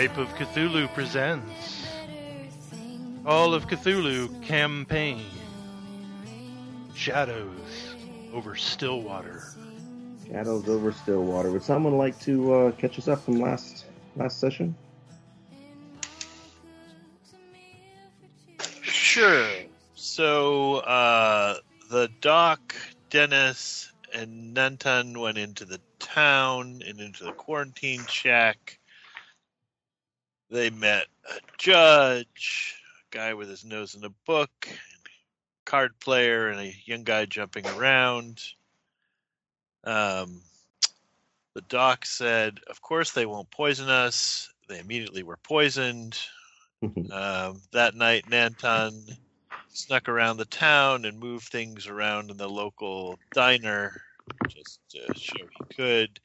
Rape of Cthulhu presents Call of Cthulhu campaign Shadows over Stillwater. Shadows over Stillwater. Would someone like to uh, catch us up from last last session? Sure. So uh, the doc, Dennis, and Nantan went into the town and into the quarantine shack. They met a judge, a guy with his nose in a book, a card player, and a young guy jumping around. Um, the doc said, "Of course they won't poison us." They immediately were poisoned. Um, that night, Nantan snuck around the town and moved things around in the local diner just to show he could.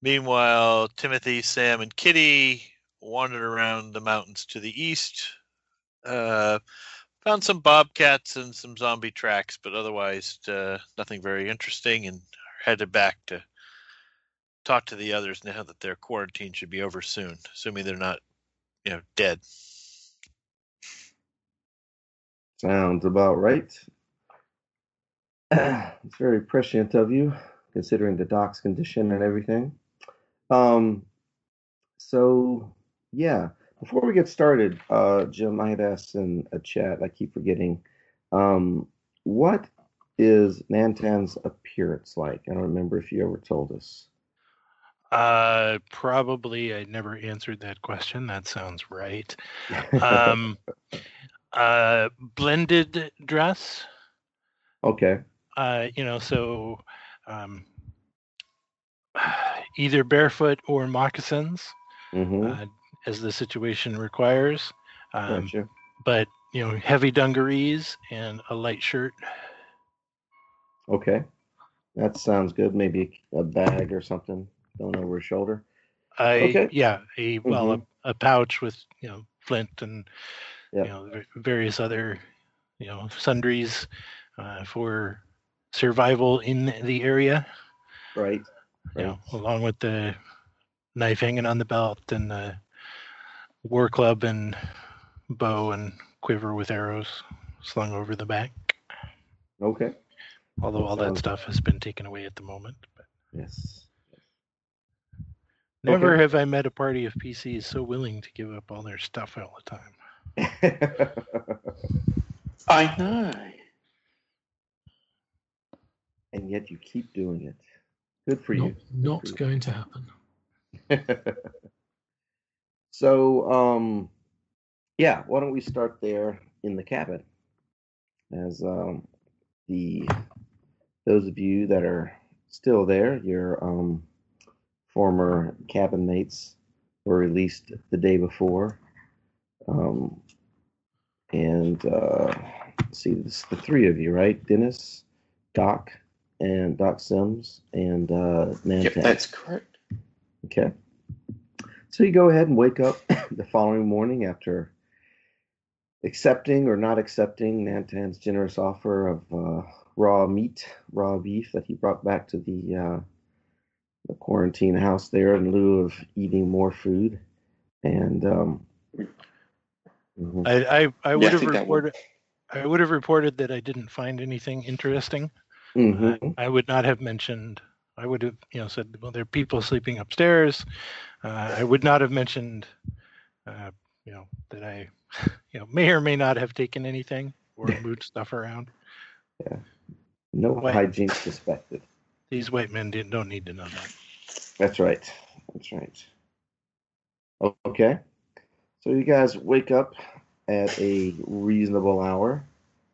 Meanwhile, Timothy, Sam, and Kitty wandered around the mountains to the east. Uh, found some bobcats and some zombie tracks, but otherwise uh, nothing very interesting, and headed back to talk to the others now that their quarantine should be over soon, assuming they're not, you know, dead. Sounds about right. it's very prescient of you, considering the doc's condition and everything. Um, so yeah, before we get started, uh, Jim, I had asked in a chat. I keep forgetting. Um, what is Nantan's appearance like? I don't remember if you ever told us. Uh, probably I never answered that question. That sounds right. Um, uh, blended dress. okay. Uh, you know, so um, either barefoot or moccasins, Mm-hmm. uh, as the situation requires. Um, gotcha. but you know, heavy dungarees and a light shirt. Okay. That sounds good. Maybe a bag or something thrown over his shoulder. I Okay. yeah, a well, Mhm. a, a pouch with you know flint and Yep. you know various other you know sundries uh, for survival in the area. Right. You know, along with the knife hanging on the belt and the war club and bow and quiver with arrows slung over the back. Okay. Although all that stuff has been taken away at the moment. But Yes. never Okay. have I met a party of PCs so willing to give up all their stuff all the time. I know. and yet you keep doing it. Good for Not, you. not for going to happen. so, um, yeah, why don't we start there in the cabin? As um, the those of you that are still there, your um, former cabin mates were released the day before, um, and uh, let's see, this the three of you, right? Dennis, Doc, and Doc Sims, and uh, Yep, that's correct. Okay. So you go ahead and wake up the following morning after accepting or not accepting Nantan's generous offer of uh, raw meat, raw beef that he brought back to the, uh, the quarantine house there in lieu of eating more food. And um, mhm. I I, I would Yeah, have think that would- reported. I would have reported that I didn't find anything interesting. Mhm. I, I would not have mentioned. I would have, you know, said, "Well, there are people sleeping upstairs." Uh, I would not have mentioned, uh, you know, that I, you know, may or may not have taken anything or moved stuff around. Yeah, no Wait. hygiene suspected. These white men didn't, don't need to know that. That's right. That's right. Okay. So you guys wake up at a reasonable hour,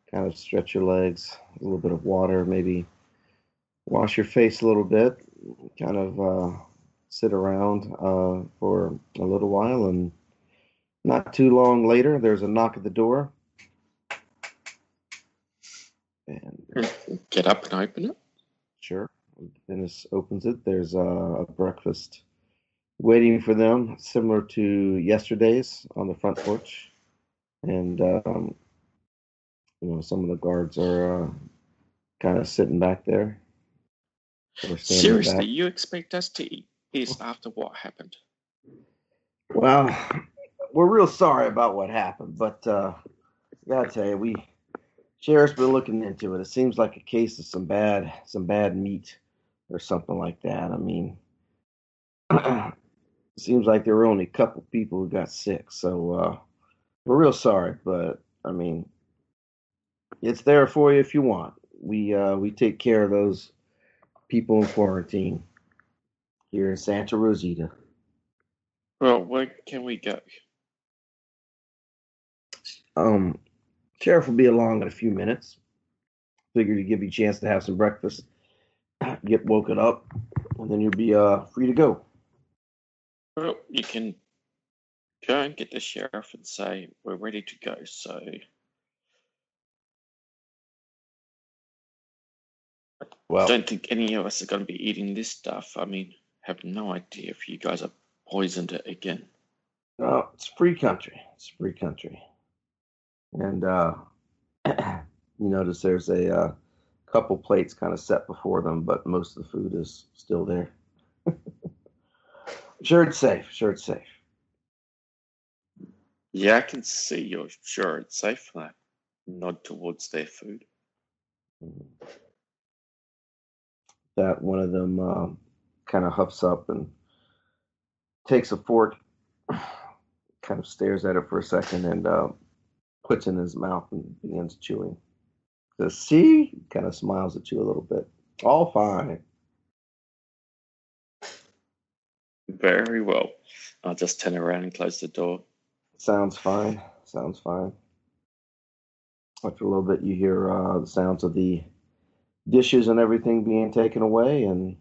kind of stretch your legs, a little bit of water, maybe wash your face a little bit, kind of uh, sit around uh, for a little while, and not too long later, there's a knock at the door. And Get up and open it. Sure. Dennis opens it. There's a breakfast waiting for them, similar to yesterday's on the front porch. And, um, you know, some of the guards are uh, kind of sitting back there. Or standing Seriously, back. you expect us to eat this after what happened? Well, we're real sorry about what happened, but uh, I gotta tell you, we sheriff's been looking into it. It seems like a case of some bad, some bad meat or something like that. I mean, it seems like there were only a couple people who got sick, so uh, we're real sorry. But I mean, it's there for you if you want. We uh, we take care of those people in quarantine here in Santa Rosita. Well, where can we go? Um, sheriff will be along in a few minutes. Figured to give you a chance to have some breakfast, get woken up, and then you'll be uh free to go. Well, you can go and get the sheriff and say we're ready to go. So I don't think any of us are going to be eating this stuff. I mean, have no idea if you guys have poisoned it again. no, it's free country. It's free country, and uh, you notice there's a uh, couple plates kind of set before them, but most of the food is still there. sure, it's safe. Sure, it's safe. Yeah, I can see you're sure it's safe. And I nod towards their food. That one of them um, kind of huffs up and takes a fork, kind of stares at it for a second, and uh, puts it in his mouth and begins chewing. Says, "See," kind of smiles at you a little bit. All fine. Very well. I'll just turn around and close the door. Sounds fine. Sounds fine. After a little bit, you hear uh, the sounds of the dishes and everything being taken away, and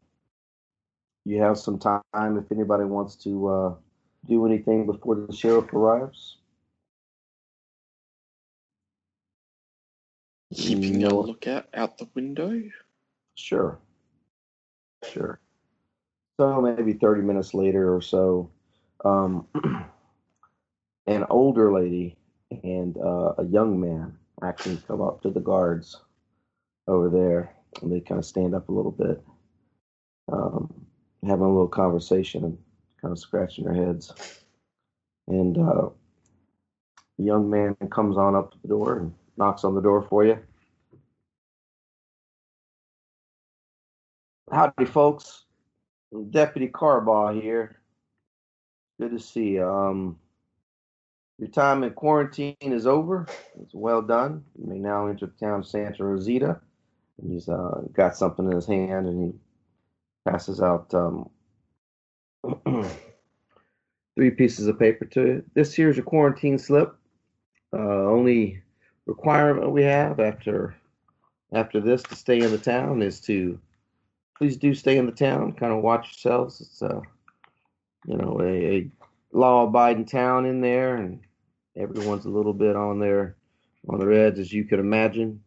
you have some time if anybody wants to uh, do anything before the sheriff arrives. Keeping a lookout out the window. Sure. Sure. So maybe 30 minutes later or so, um, an older lady and uh, a young man actually come up to the guards over there. And they kind of stand up a little bit, um, having a little conversation and kind of scratching their heads. And uh, the young man comes on up to the door and knocks on the door for you. Howdy, folks. Deputy Carbaugh here. Good to see you. Um, your time in quarantine is over. It's well done. You may now enter the town of Santa Rosita. He's uh, got something in his hand and he passes out um, three pieces of paper to you. This here's your quarantine slip. Uh, only requirement we have after after this to stay in the town is to please do stay in the town. Kind of watch yourselves. It's uh, you know a, a law-abiding town in there, and everyone's a little bit on their on their edge, as you could imagine,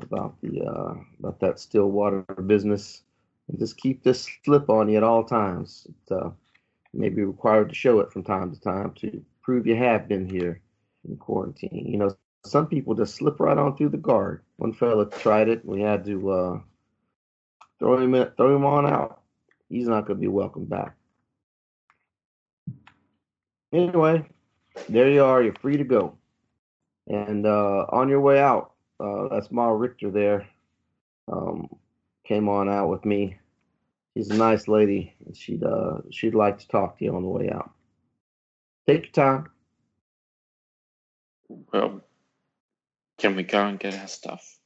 about the uh, about that still water business. And just keep this slip on you at all times. It, uh, you may be required to show it from time to time to prove you have been here in quarantine. You know, some people just slip right on through the guard. One fella tried it. We had to uh, throw him in, throw him on out. He's not going to be welcome back. Anyway, there you are. You're free to go. And uh, on your way out, uh, that's Ma Richter there. Um, came on out with me. She's a nice lady, and she'd uh, she'd like to talk to you on the way out. Take your time. Well, can we go and get our stuff?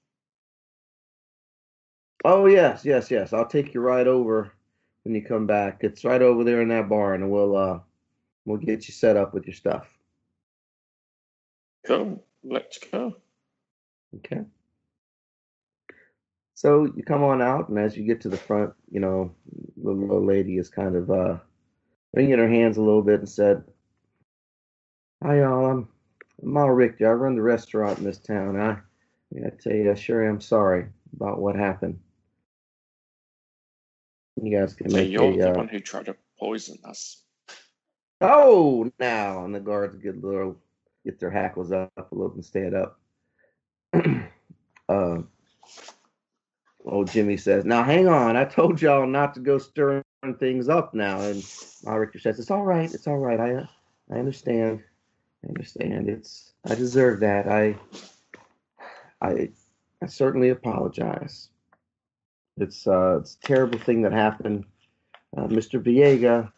Oh yes, yes, yes. I'll take you right over when you come back. It's right over there in that barn, and we'll uh we'll get you set up with your stuff. Cool. Let's go. Okay. So you come on out, and as you get to the front, you know, the little lady is kind of uh wringing her hands a little bit and said, "Hi, y'all. I'm Ma Richter. I run the restaurant in this town. I, I tell you, I sure am sorry about what happened. You guys can So make you're a the uh, one who tried to poison us. Oh, now and the guards get a little, get their hackles up a little and stand up. Uh, old Jimmy says, "Now hang on, I told y'all not to go stirring things up now." And Richter says, "It's all right, it's all right. I, I understand. I understand. It's I deserve that. I I I certainly apologize. It's uh it's a terrible thing that happened. Uh, Mr. Viega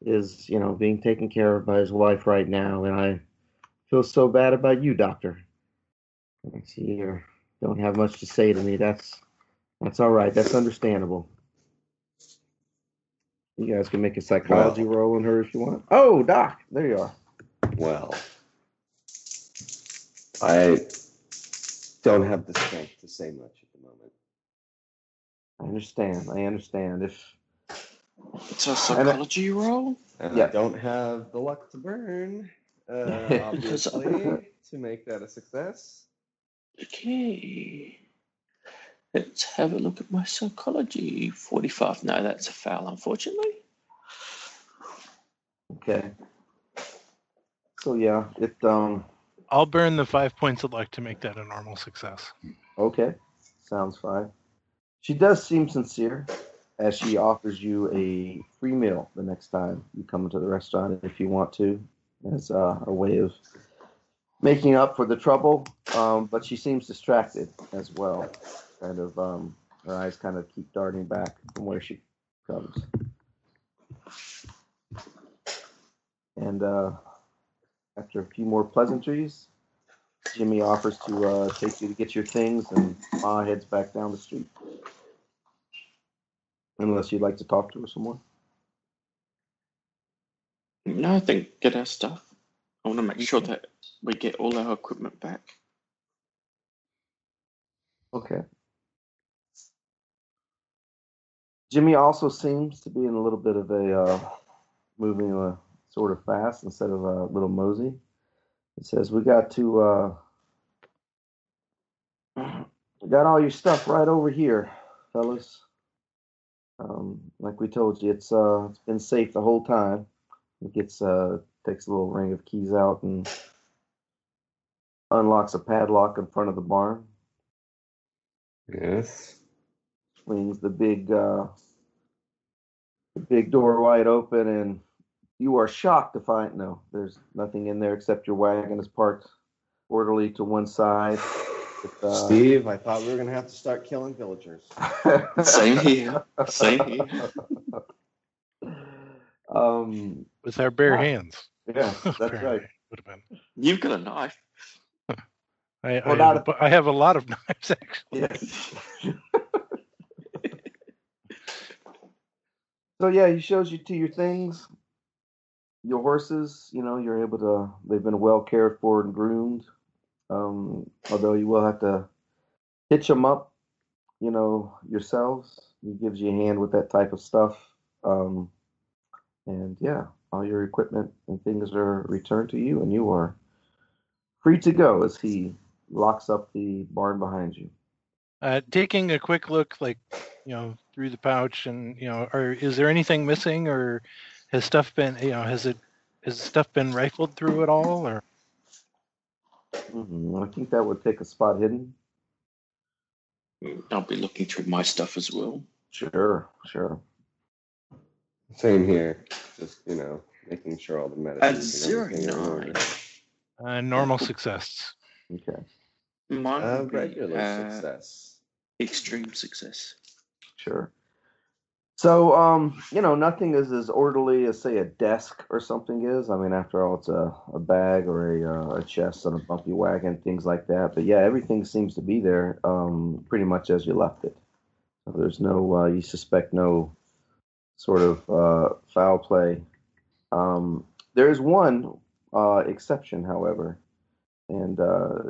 is, you know, being taken care of by his wife right now, and I feel so bad about you, Doctor. I see you don't have much to say to me. That's that's all right. That's understandable. You guys can make a psychology roll on her if you want. Oh, Doc, there you are. Well, I don't have the strength to say much at the moment. I understand. I understand. If It's a psychology roll. And Yeah. I don't have the luck to burn, uh, obviously, to make that a success. Okay. Let's have a look at my psychology. 45. No, that's a foul, unfortunately. okay. So yeah, it um I'll burn the five points of luck to make that a normal success. okay. Sounds fine. She does seem sincere as she offers you a free meal the next time you come to the restaurant if you want to, as uh, a way of making up for the trouble. Um, but she seems distracted as well. Kind of um, her eyes kind of keep darting back from where she comes. And uh, after a few more pleasantries, Jimmy offers to uh, take you to get your things, and Ma heads back down the street. Unless you'd like to talk to her some more. No, I think get our stuff. I want to make sure that we get all our equipment back. Okay. Jimmy also seems to be in a little bit of a uh, moving uh, sort of fast instead of a little mosey. It says we got to uh, we got all your stuff right over here, fellas. Um, like we told you, it's uh it's been safe the whole time. It gets uh takes a little ring of keys out and unlocks a padlock in front of the barn. Yes. swings the big uh, the big door wide open, and you are shocked to find no, there's nothing in there except your wagon is parked orderly to one side. With, uh, Steve, I thought we were gonna have to start killing villagers. Same here. Same here. um, With our bare Wow. hands. Yeah, that's right. Would have been. You've got a knife. I, I, Well, have not a, I have a lot of knives actually. Yes. so yeah, he shows you to your things. Your horses, you know, you're able to. They've been well cared for and groomed. Um, although you will have to hitch them up, you know, yourselves. He gives you a hand with that type of stuff. Um, and yeah, all your equipment and things are returned to you, and you are free to go as he locks up the barn behind you. Uh, taking a quick look, like you know, through the pouch, and you know, are is there anything missing, or has stuff been, you know, has it has stuff been rifled through at all, or hmm I think that would take a spot hidden. I'll be looking through my stuff as well. Sure, sure. Same here. Just you know, making sure all the At medicines zero and everything are in nine, order. uh, normal success? Okay, mine Uh, would be, regular uh, success. extreme success. sure. So, um, you know, nothing is as orderly as, say, a desk or something is. I mean, after all, it's a, a bag or a, uh, a chest on a bumpy wagon, things like that. But yeah, everything seems to be there um, pretty much as you left it. So there's no, uh, you suspect no sort of uh, foul play. Um, there is one uh, exception, however, and uh,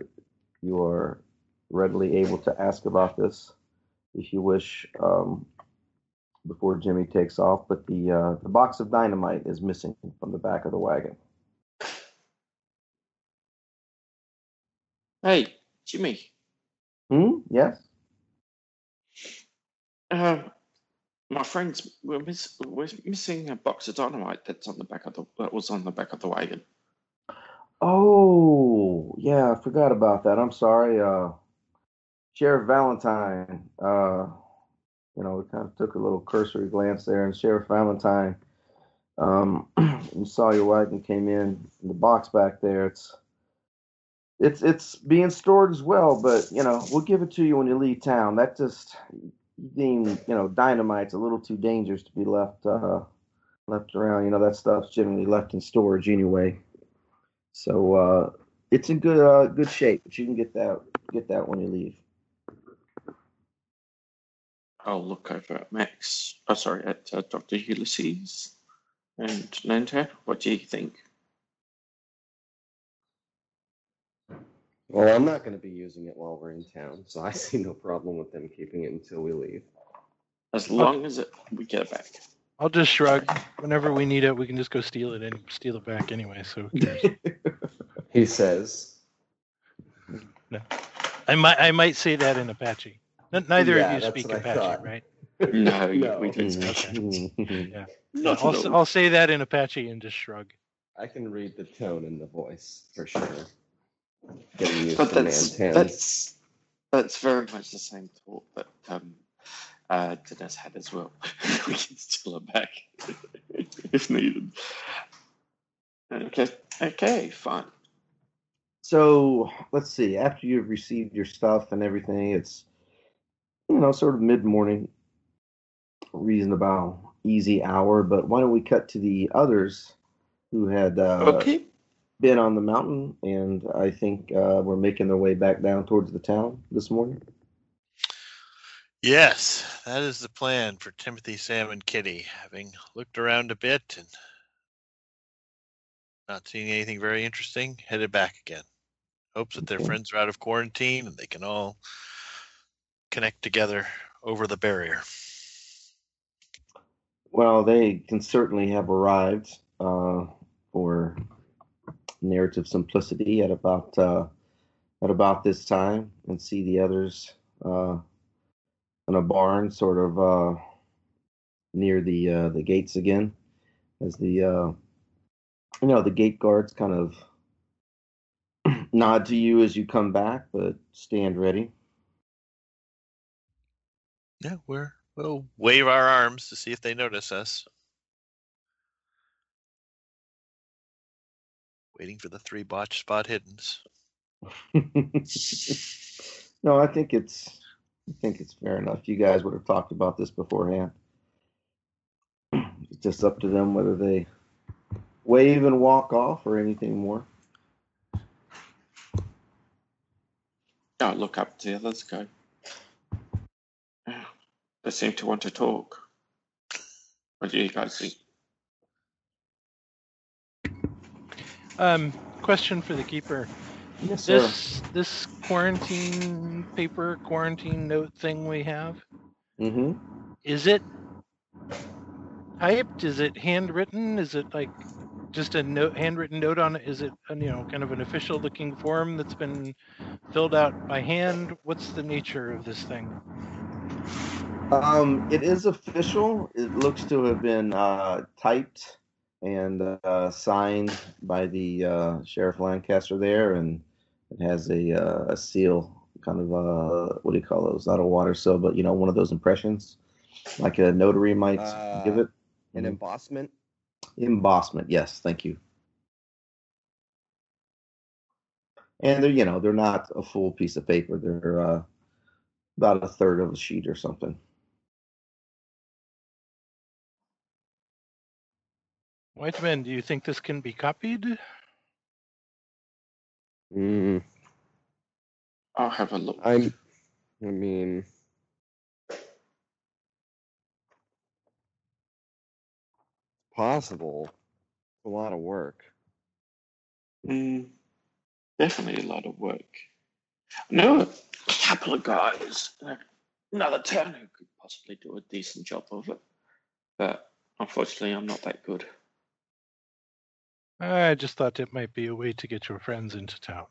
you are readily able to ask about this if you wish um, before Jimmy takes off. But the uh, the box of dynamite is missing from the back of the wagon. Hey, Jimmy. Hmm. Yes. Uh, my friends, we're, miss, we're missing a box of dynamite that's on the back of the that was on the back of the wagon. Oh, yeah. I forgot about that. I'm sorry. Uh, Sheriff Valentine. Uh, you know, we kind of took a little cursory glance there, and Sheriff Valentine Um, you saw your wagon came in, the box back there. It's it's it's being stored as well, but you know we'll give it to you when you leave town. That just you deem you know dynamite's a little too dangerous to be left uh, left around. You know that stuff's generally left in storage anyway. So uh, it's in good uh, good shape, but you can get that get that when you leave. I'll look over at Max. Oh, sorry, at uh, Dr. Ulysses and Nanta. What do you think? Well, I'm not going to be using it while we're in town, so I see no problem with them keeping it until we leave. As long as it, we get it back. I'll just shrug. Whenever we need it, we can just go steal it and steal it back anyway. So who cares? He says. No. I might I might say that in Apache. N- Neither Yeah, of you speak Apache, thought. right? No, No. we didn't. Mhm. Not I'll, at s- all. I'll say that in Apache and just shrug. I can read the tone in the voice for sure. Getting used But to that's man 10. that's that's very much the same thought that um, uh, Dinesh had as well. we can steal it back if needed. Okay, okay, fine. So let's see. After you've received your stuff and everything, it's you know sort of mid morning, reasonable, easy hour. But why don't we cut to the others who had uh, okay, been on the mountain, and I think uh, were making their way back down towards the town this morning. Yes, that is the plan for Timothy, Sam, and Kitty. Having looked around a bit and not seeing anything very interesting, headed back again. Hopes that their Okay. friends are out of quarantine and they can all connect together over the barrier. Well, they can certainly have arrived uh, for narrative simplicity at about uh, at about this time, and see the others uh, in a barn, sort of uh, near the uh, the gates again, as the uh, you know the gate guards kind of nod to you as you come back, but stand ready. Yeah, we're we'll wave our arms to see if they notice us. Waiting for the three botch spot hiddens. no, I think it's I think it's fair enough. You guys would have talked about this beforehand. It's just up to them whether they wave and walk off or anything more. I'll look up to the others. Go. Ah, they seem to want to talk. What do you guys think? Um, question for the keeper. Yes, sir. This this quarantine paper quarantine note thing we have Mm-hmm. is it typed? Is it handwritten? Is it like just a note, handwritten note on it? Is it a, you know kind of an official looking form that's been filled out by hand? What's the nature of this thing? Um, it is official. It looks to have been uh, typed and uh, signed by the uh, sheriff Lancaster there, and it has a, uh, a seal, kind of uh, what do you call those? Not a water seal, but you know, one of those impressions, like a notary might Uh, give it. An Mhm. embossment? Embossment, yes, thank you. And they're, you know, they're not a full piece of paper. They're uh, about a third of a sheet or something. Whiteman, do you think this can be copied? Mm, I'll have a look. I'm. I mean. Possible. A lot of work. Mm, definitely a lot of work. I know a couple of guys in another town who could possibly do a decent job of it, but unfortunately, I'm not that good. I just thought it might be a way to get your friends into town.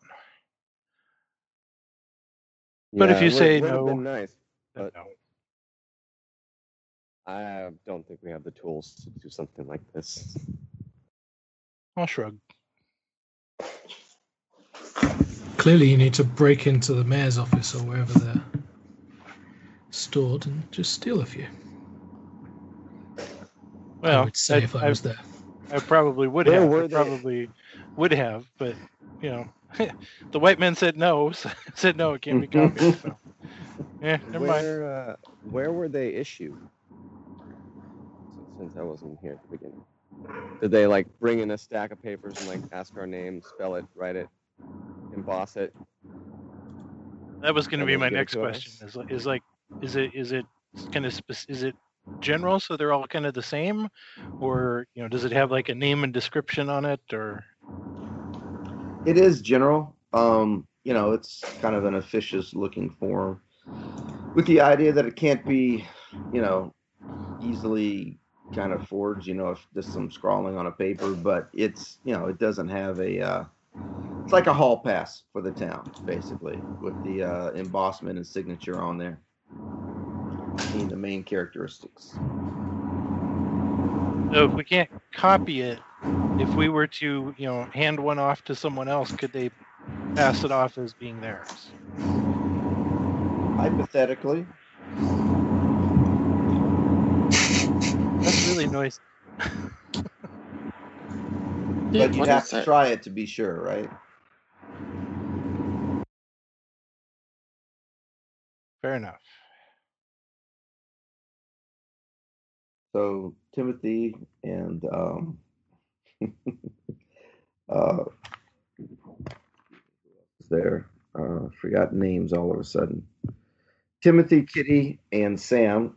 But if you would- say would no- nice. But- No. I don't think we have the tools to do something like this. I'll shrug. Clearly, you need to break into the mayor's office or wherever they're stored and just steal a few. Well, I Well, would say I've, if I I've- was there. I probably would Where have. were I they? probably would have, but you know, the white men said no. So said no, it can't be copied. So, yeah, never mind. Where uh, where were they issued? Since I wasn't here at the beginning, did they like bring in a stack of papers and like ask our name, spell it, write it, emboss it? That was going to be my next question. Is like- is like, is it is it kind of spec- is it general so they're all kind of the same, or you know, does it have like a name and description on it, or It is general. Um, you know, it's kind of an officious looking form with the idea that it can't be, you know, easily kind of forged, you know, if just some scrawling on a paper, but it's, you know, it doesn't have a, uh, it's like a hall pass for the town, basically, with the uh, embossment and signature on there. Being the main characteristics. so if we can't copy it, if we were to you know hand one off to someone else, could they pass it off as being theirs? Hypothetically, That's really noisy. But you'd have to try it to be sure, right? Fair enough. So Timothy and um, uh, there uh, forgot names all of a sudden. Timothy, Kitty, and Sam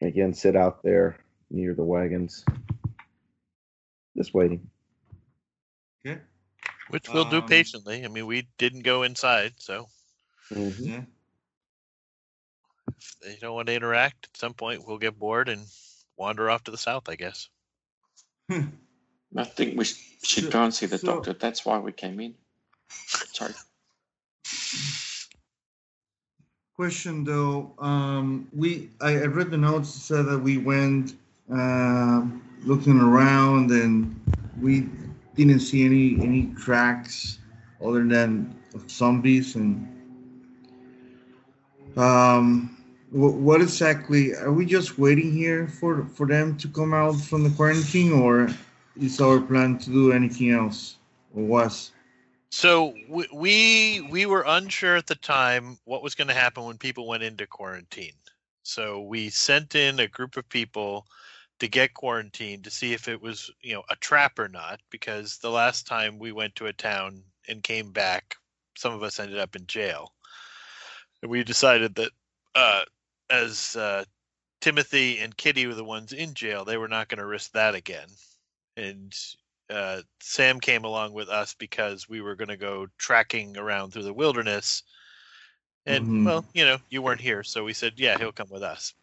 again sit out there near the wagons, just waiting. Okay. Which we'll do Um, patiently. I mean, we didn't go inside, so Mhm. Yeah. if they don't want to interact, at some point we'll get bored and wander off to the south, I guess. I think we should So- go and see the so- doctor. That's why we came in. Sorry. Question though, um, we I, I read the notes it said that we went uh, looking around and we didn't see any any tracks other than of zombies and um wh- what exactly are we just waiting here for for them to come out from the quarantine or is our plan to do anything else or was So we we, we were unsure at the time what was going to happen when people went into quarantine. So we sent in a group of people to get quarantined to see if it was you know a trap or not. Because the last time we went to a town and came back, some of us ended up in jail, and we decided that uh, as uh, Timothy and Kitty were the ones in jail, they were not going to risk that again. And uh, Sam came along with us because we were going to go tracking around through the wilderness. And Mhm. well, you know, you weren't here, so we said, "Yeah, he'll come with us."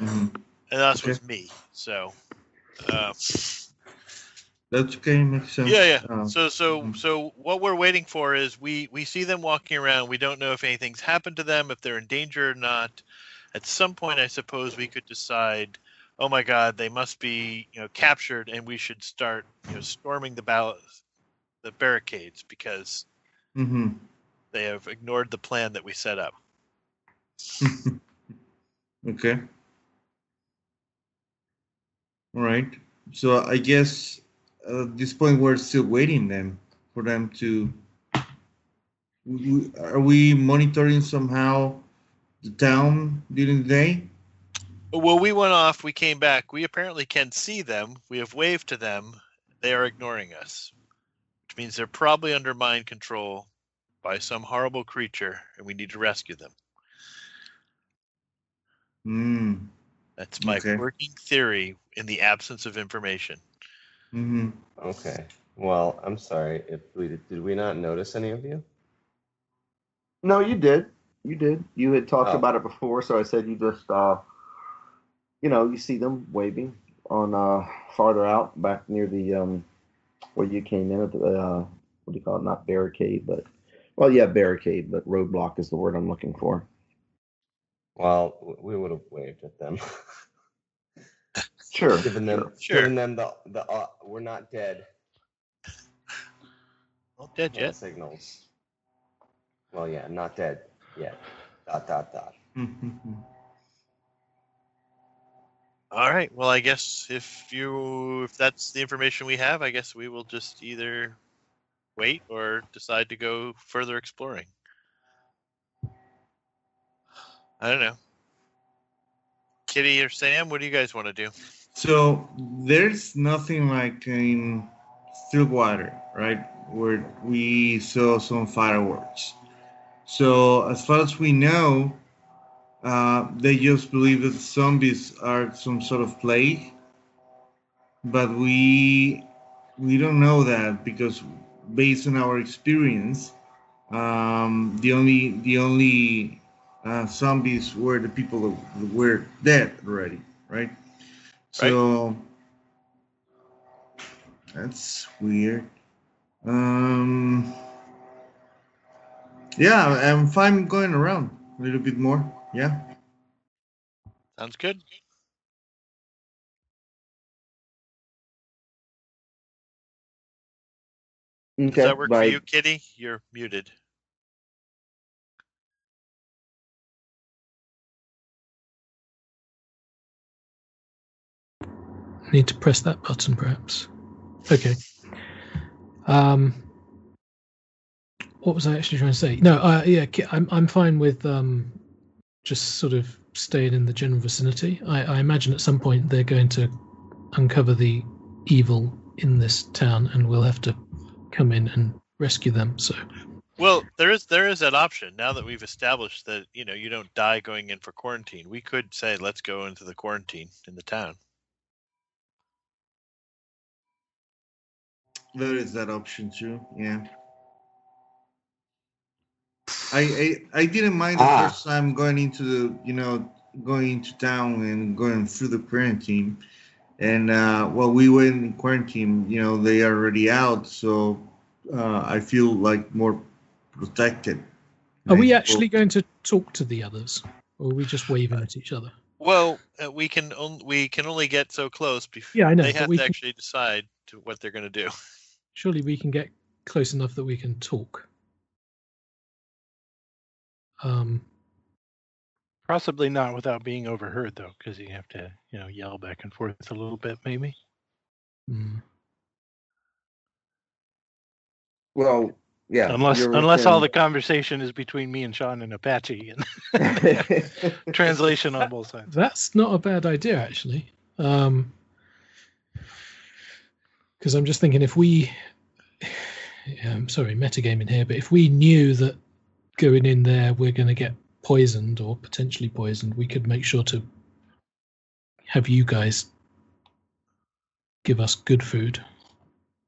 Mhm. And us Okay. was me. So, uh, that's okay makes sense yeah, yeah. Uh, So, so, mhm. so what we're waiting for is we we see them walking around. We don't know if anything's happened to them, if they're in danger or not. At some point, I suppose we could decide, oh my God, they must be you know captured, and we should start you know storming the ball- the barricades because mhm. they have ignored the plan that we set up. okay. All right. So I guess uh, at this point we're still waiting then for them to. Are we monitoring somehow the town during the day? Well, we went off. We came back. We apparently can see them. We have waved to them. They are ignoring us, which means they're probably under mind control by some horrible creature, and we need to rescue them. Hmm. That's my Okay. working theory in the absence of information. Mm-hmm. Okay. Well, I'm sorry if we did we not notice any of you? No, you did. You did. You had talked Oh. about it before, so I said you just, uh, you know, you see them waving on uh, farther out, back near the um, where you came in at the uh, what do you call it? Not barricade, but well, yeah, barricade, but roadblock is the word I'm looking for. Well, we would have waved at them, Sure. given them, Sure. given them the the uh, we're not dead Not dead yet. signals. Well, yeah, not dead yet. Dot dot dot. All right. Well, I guess if you if that's the information we have, I guess we will just either wait or decide to go further exploring. I don't know. Kitty or Sam, what do you guys want to do? So there's nothing like in Stillwater, right? Where we saw some fireworks. So as far as we know, uh, they just believe that zombies are some sort of plague, but we we don't know that because based on our experience, um, the only the only uh, zombies were the people that were dead already, right? So that's weird. Um, yeah, I'm fine going around a little bit more. Yeah. Sounds good. Okay. Does that work by- for you, Kitty? You're muted. Need to press that button, perhaps. Okay. Um, what was I actually trying to say? No, uh, yeah, I'm I'm fine with um, just sort of staying in the general vicinity. I, I imagine at some point they're going to uncover the evil in this town, and we'll have to come in and rescue them. So Well, there is there is that option now that we've established that you know you don't die going in for quarantine. We could say let's go into the quarantine in the town. There is that option too. Yeah. I I, I didn't mind the Ah. first time going into the you know going into town and going through the quarantine, and uh, while we were in quarantine, you know they are already out, so uh, I feel like more protected. are we actually going to talk to the others, or are we just waving at each other? Well, uh, we can on, we can only get so close before Yeah, I know, they have to can- actually decide to what they're going to do. Surely we can get close enough that we can talk. Um, Possibly not without being overheard, though, because you have to, you know, yell back and forth a little bit, maybe. hmm. Well, yeah. unless you're unless all the conversation is between me and Sean and Apache and translation on both sides. That's not a bad idea, actually. Um, because I'm just thinking if we, yeah, I'm sorry, metagaming here, but if we knew that going in there we're going to get poisoned or potentially poisoned, we could make sure to have you guys give us good food.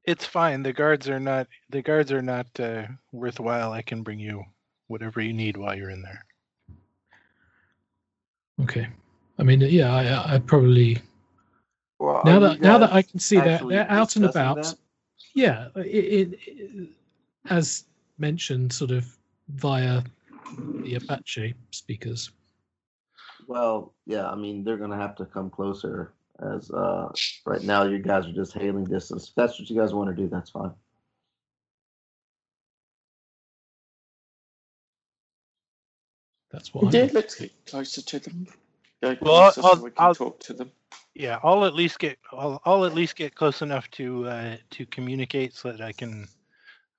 It's fine. The guards are not the guards are not uh, worthwhile. I can bring you whatever you need while you're in there. Okay. I mean, yeah, I, I probably Well, now that now that I can see that actually they're out and about. that? Yeah, it, it, it- as mentioned, sort of via the Apache speakers. Well, yeah, I mean they're gonna have to come closer. As uh, right now, you guys are just hailing distance. If that's what you guys want to do, that's fine. That's what. Yeah, I, let's get closer to them. Go Well, I'll- so we can I'll- talk to them. Yeah, I'll at least get I'll, I'll at least get close enough to uh, to communicate so that I can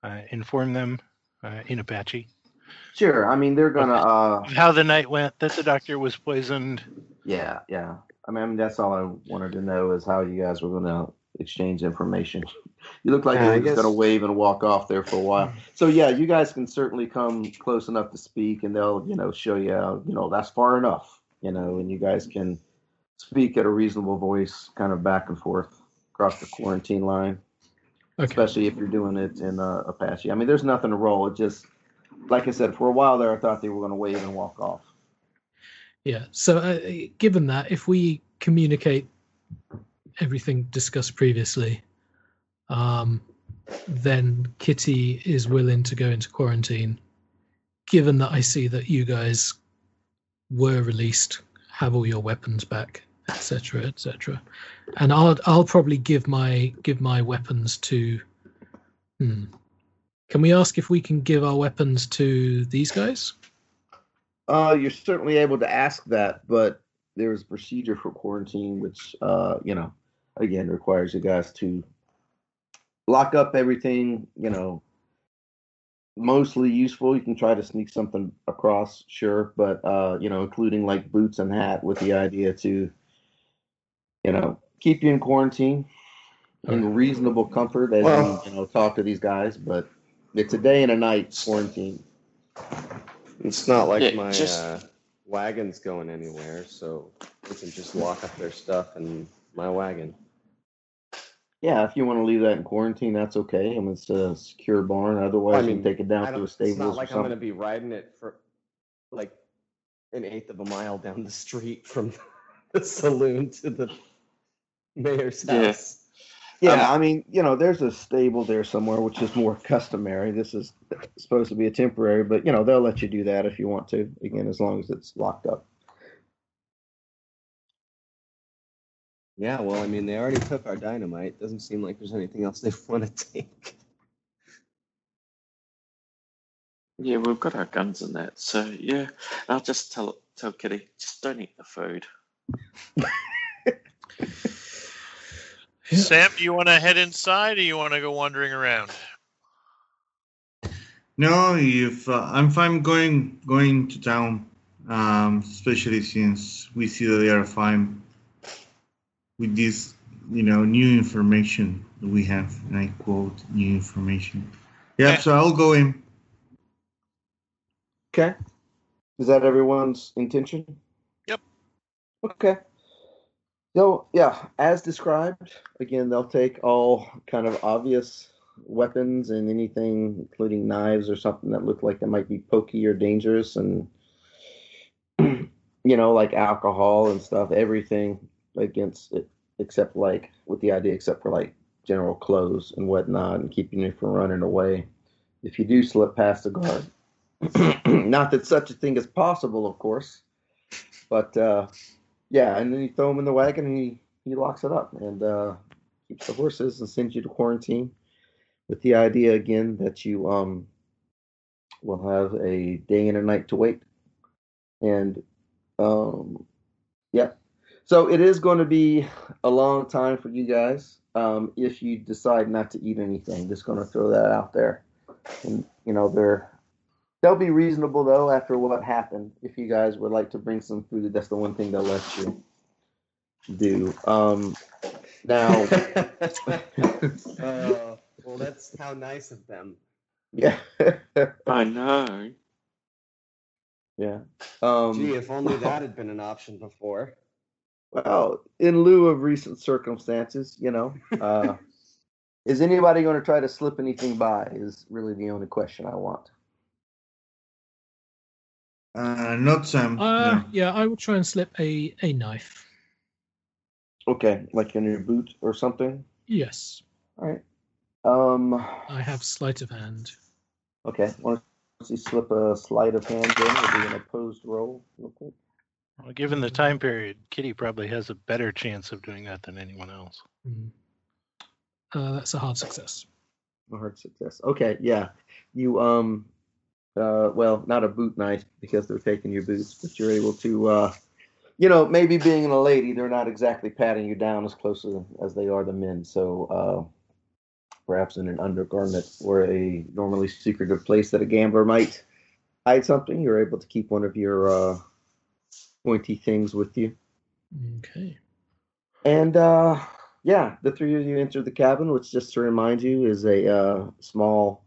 uh, inform them uh, in Apache Sure. I mean they're gonna. Uh, how the night went. That the doctor was poisoned. yeah, yeah. I mean that's all I wanted to know is how you guys were gonna exchange information. You look like Yeah, you're just gonna wave and walk off there for a while. So yeah, you guys can certainly come close enough to speak, and they'll you know show you how, you know that's far enough, you know, and you guys can speak at a reasonable voice, kind of back and forth across the quarantine line. okay. especially if you're doing it in uh, Apache. I mean, there's nothing to roll. It just, like I said, for a while there, I thought they were going to wave and walk off. Yeah. So, uh, given that, if we communicate everything discussed previously, um, then Kitty is willing to go into quarantine. Given that I see that you guys were released, have all your weapons back, etc., etc., and I'll I'll probably give my give my weapons to. Hmm. Can we ask if we can give our weapons to these guys? Uh, you're certainly able to ask that, but there's a procedure for quarantine, which uh, you know, again requires you guys to lock up everything. You know, mostly useful. You can try to sneak something across, sure, but uh, you know, including like boots and hat, with the idea to, you know, keep you in quarantine in reasonable comfort as Well- you, you know talk to these guys. But it's a day and a night quarantine. It's not like Yeah, my just- uh, wagon's going anywhere, so we can just lock up their stuff in my wagon. Yeah, if you want to leave that in quarantine, that's okay. I mean, it's a secure barn. Otherwise, I you mean, can take it down to don't, a it's stables not or like I'm going to something. be riding it for like an eighth of a mile down the street from the saloon to the mayor's Yeah. house. Yeah, Um, I mean, you know, there's a stable there somewhere, which is more customary. This is supposed to be a temporary, but you know, they'll let you do that if you want to. Again, as long as it's locked up. Yeah, well, I mean, they already took our dynamite. Doesn't seem like there's anything else they want to take. Yeah, we've got our guns and that. So yeah, I'll just tell tell Kitty, just don't eat the food. Yeah. Sam, do you want to head inside or you want to go wandering around? No, if uh, I'm fine going going to town, um, especially since we see that they are fine with this, you know, new information that we have, and I quote new information. Yeah, Yeah. so I'll go in. Okay. Is that everyone's intention? Yep. Okay. So yeah, as described, again, they'll take all kind of obvious weapons and anything, including knives or something that look like they might be pokey or dangerous, and you know, like alcohol and stuff. Everything against it, except like with the idea, except for like general clothes and whatnot, and keeping you from running away. If you do slip past the guard. Not that such a thing is possible, of course, but uh, yeah. And then you throw him in the wagon and he, he locks it up and uh, keeps the horses and sends you to quarantine, with the idea again that you um will have a day and a night to wait, and um yeah. So it is going to be a long time for you guys um, if you decide not to eat anything. Just going to throw that out there, and you know they're They'll be reasonable though after what happened. If you guys would like to bring some food, that's the one thing they'll let you do. Um, now, Uh, well, that's how nice of them. yeah, I know. yeah. Um, Gee, if only that had been an option before. well, in lieu of recent circumstances, you know, uh, is anybody going to try to slip anything by? Is really the only question I want. Uh, not Sam. Uh, no. yeah, I will try and slip a, a knife. Okay, like in your boot or something. Yes, All right. Um. I have sleight of hand. Okay. Want to slip a sleight of hand in? It'll be an opposed roll. Real quick. Well, given the time period, Kitty probably has a better chance of doing that than anyone else. Mm. Uh, that's a hard success. A hard success. Okay, yeah. You um uh well, not a boot knife because they're taking your boots, but you're able to uh you know, maybe being a lady, they're not exactly patting you down as close as, as they are the men. So uh perhaps in an undergarment or a normally secretive place that a gambler might hide something, you're able to keep one of your uh pointy things with you. Okay. And uh, yeah, the three of you enter the cabin, which, just to remind you, is a uh, small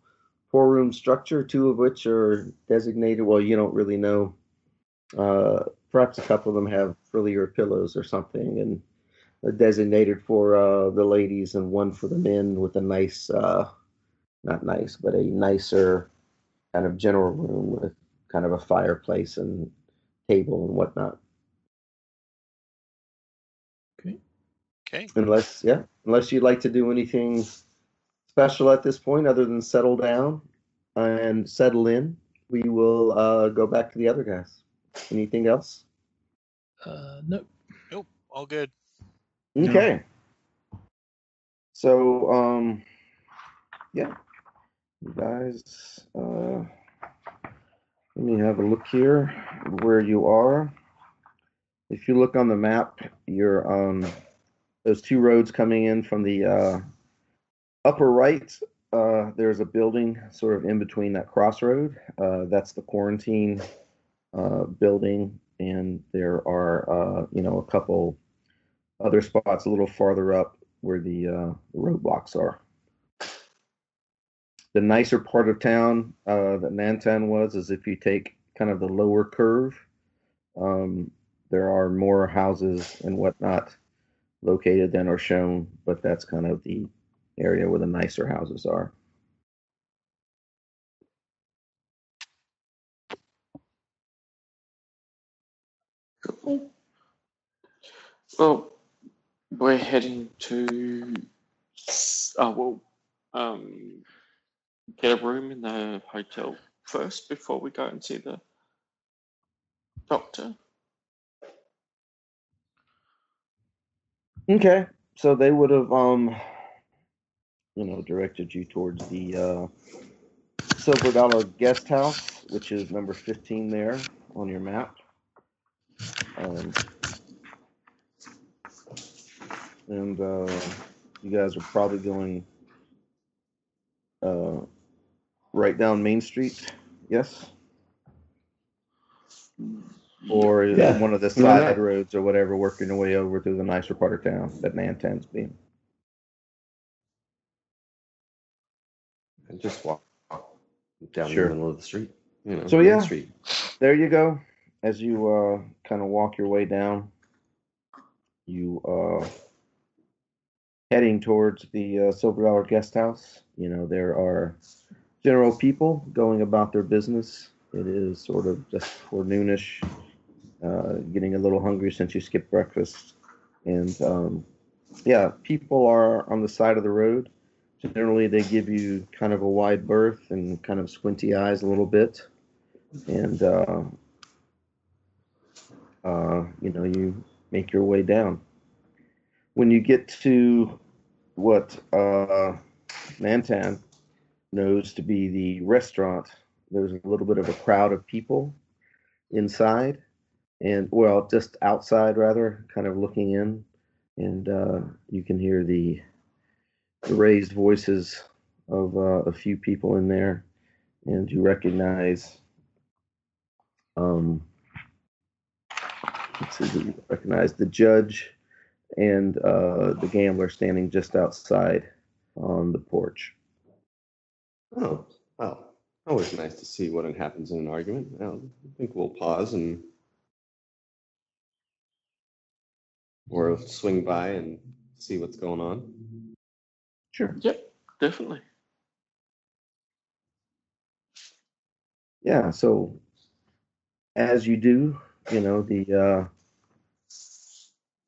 four room structure, two of which are designated. Well, you don't really know. Uh, perhaps a couple of them have frillier pillows or something, and are designated for uh, the ladies, and one for the men with a nice, uh, not nice, but a nicer kind of general room with kind of a fireplace and table and whatnot. Okay. Okay. Unless, yeah, unless you'd like to do anything special at this point other than settle down and settle in, we will uh, go back to the other guys. Anything else? Uh, no. Nope. All good. No. Okay. So, um, yeah, you guys, uh, let me have a look here where you are. if you look on the map, you're on those two roads coming in from the uh, upper right. Uh, there's a building sort of in between that crossroad. Uh, that's the quarantine uh, building, and there are uh, you know a couple other spots a little farther up where the uh, roadblocks are. The nicer part of town uh, that Nantan was is if you take kind of the lower curve, um, there are more houses and whatnot located than are shown, but that's kind of the area where the nicer houses are. Cool. Well, we're heading to. Oh well, um, get a room in the hotel first before we go and see the doctor. Okay, so they would have, um, you know, directed you towards the uh, Silver Dollar Guest House, which is number 15 there on your map. Um, and uh, you guys are probably going uh, right down Main Street, yes? Or Yeah. one of the side not? roads or whatever, working your way over through the nicer part of town that Nantan's being. And just walk down Sure. the middle of the street. You know, So, yeah. Street. There you go. As you uh, kind of walk your way down, you uh, heading towards the uh, Silver Dollar Guest House. You know there are general people going about their business. It is sort of just before noonish, uh, getting a little hungry since you skipped breakfast, and um, yeah, people are on the side of the road. Generally, they give you kind of a wide berth and kind of squinty eyes a little bit, and uh, uh, you know you make your way down. When you get to what uh, Nantan knows to be the restaurant, there's a little bit of a crowd of people inside, and well, just outside rather, kind of looking in, and uh, you can hear the, the raised voices of uh, a few people in there, and you recognize. Um, let's see, you recognize the judge and uh, the gambler standing just outside on the porch. Oh, well, always nice to see what happens in an argument. I think we'll pause and or swing by and see what's going on. Sure. Yep, definitely. Yeah. So, as you do, you know the uh,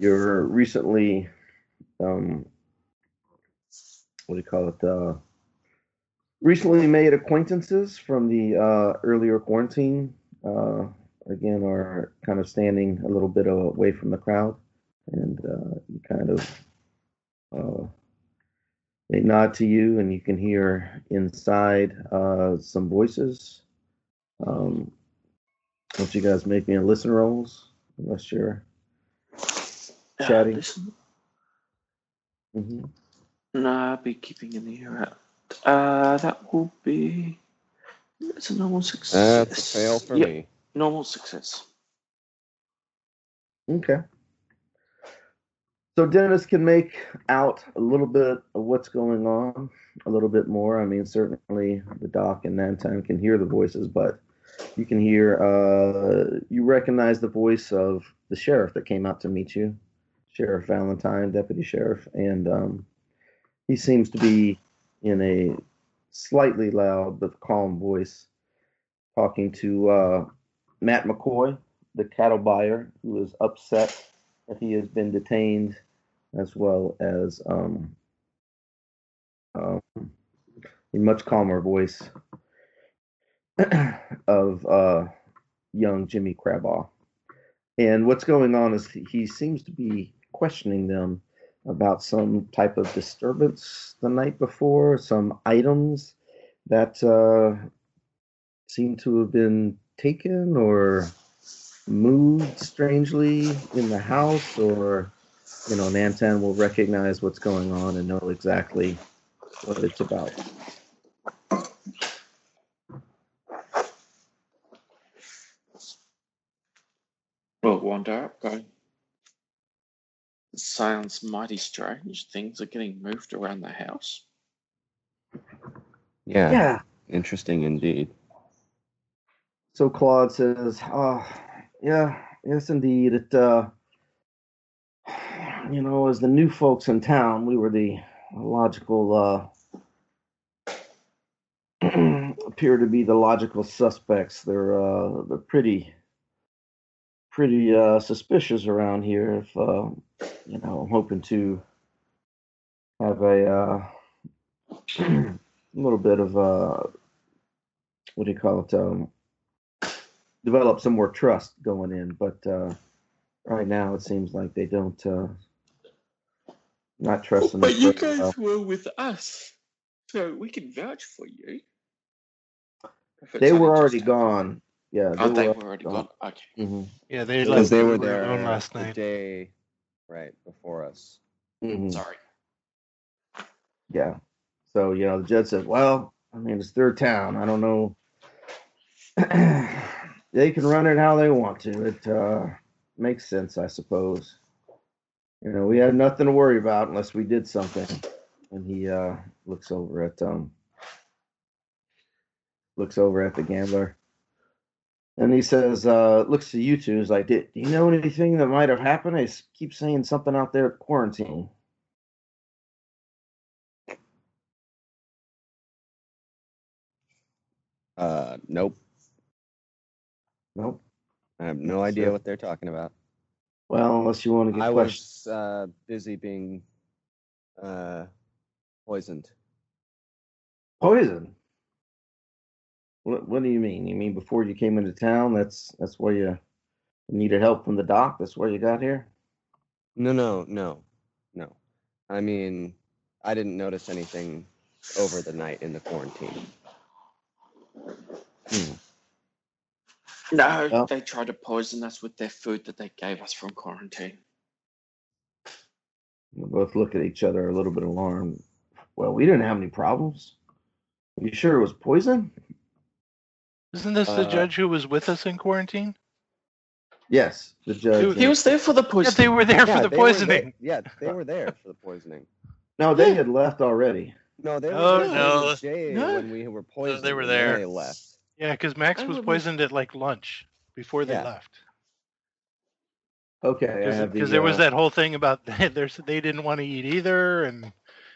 your recently, um, what do you call it? Uh, recently made acquaintances from the uh, earlier quarantine. Uh, again, are kind of standing a little bit away from the crowd, and uh, you kind of uh, they nod to you, and you can hear inside uh, some voices. Um, don't you guys make me a listen rolls unless you're Uh, Chatting. listen, hmm no, I'll be keeping an ear out. Uh, that will be. It's a normal success. That's a fail for Yep, me. normal success. Okay. So Dennis can make out a little bit of what's going on, a little bit more. I mean, certainly the doc and Nantan can hear the voices, but you can hear, uh, you recognize the voice of the sheriff that came out to meet you, Sheriff Valentine, Deputy Sheriff, and um, he seems to be in a slightly loud but calm voice talking to uh, Matt McCoy, the cattle buyer, who is upset that he has been detained, as well as um, um, a much calmer voice of uh, young Jimmy Crabaugh. And what's going on is he- seems to be questioning them about some type of disturbance the night before, some items that uh, seem to have been taken or moved strangely in the house, or you know, Nantan will recognize what's going on and know exactly what it's about. We'll wander up, go. Sounds mighty strange. Things are getting moved around the house. Yeah, Yeah. interesting indeed. So Claude says, "Oh, yeah, yes, indeed. It, uh, you know, as the new folks in town, we were the logical, uh, appear to be the logical suspects. They're, uh, they're pretty, pretty uh, suspicious around here. If, uh, you know, I'm hoping to have a uh, little bit of, uh, what do you call it? Um, develop some more trust going in. But uh, right now, it seems like they don't not trusting. But you guys well. were with us, so we can vouch for you. They were already gone. Yeah, Oh, they were already gone. Okay. hmm Yeah, they Because they were alone there last the night. day right before us. hmm Sorry. Yeah. So you know, the judge said, "Well, I mean, it's their town. I don't know. they can run it how they want to. It uh, makes sense, I suppose. You know, we had nothing to worry about unless we did something." And he uh, looks over at um, looks over at the gambler, and he says, uh, "Looks to you two. Is like, do you know anything that might have happened? I keep saying something out there at quarantine." Uh, nope. Nope. I have no idea what they're talking about. Well, unless you want to get I questions. was uh, busy being uh, poisoned. Poison. What What do you mean? You mean before you came into town? That's that's where you needed help from the doc. That's where you got here. No, no, no, no. I mean, I didn't notice anything over the night in the quarantine. Hmm. No, Well- they tried to poison us with their food that they gave us from quarantine. We both look at each other a little bit alarmed. Well, we didn't have any problems. Are you sure it was poison? Isn't this the Uh, judge who was with us in quarantine? Yes, the judge. Dude, He was there for the Yeah, poison. they were there yeah, for the they there- poisoning. Yeah, they were there for the poisoning. no, they had left already. No, they were Oh, there no. with Jay No. when we were poisoned. they were and then there. They left. Yeah, because Max I was poisoned at like lunch before they Yeah. left. Okay, Because the, there was uh, that whole thing about there's they didn't want to eat either, and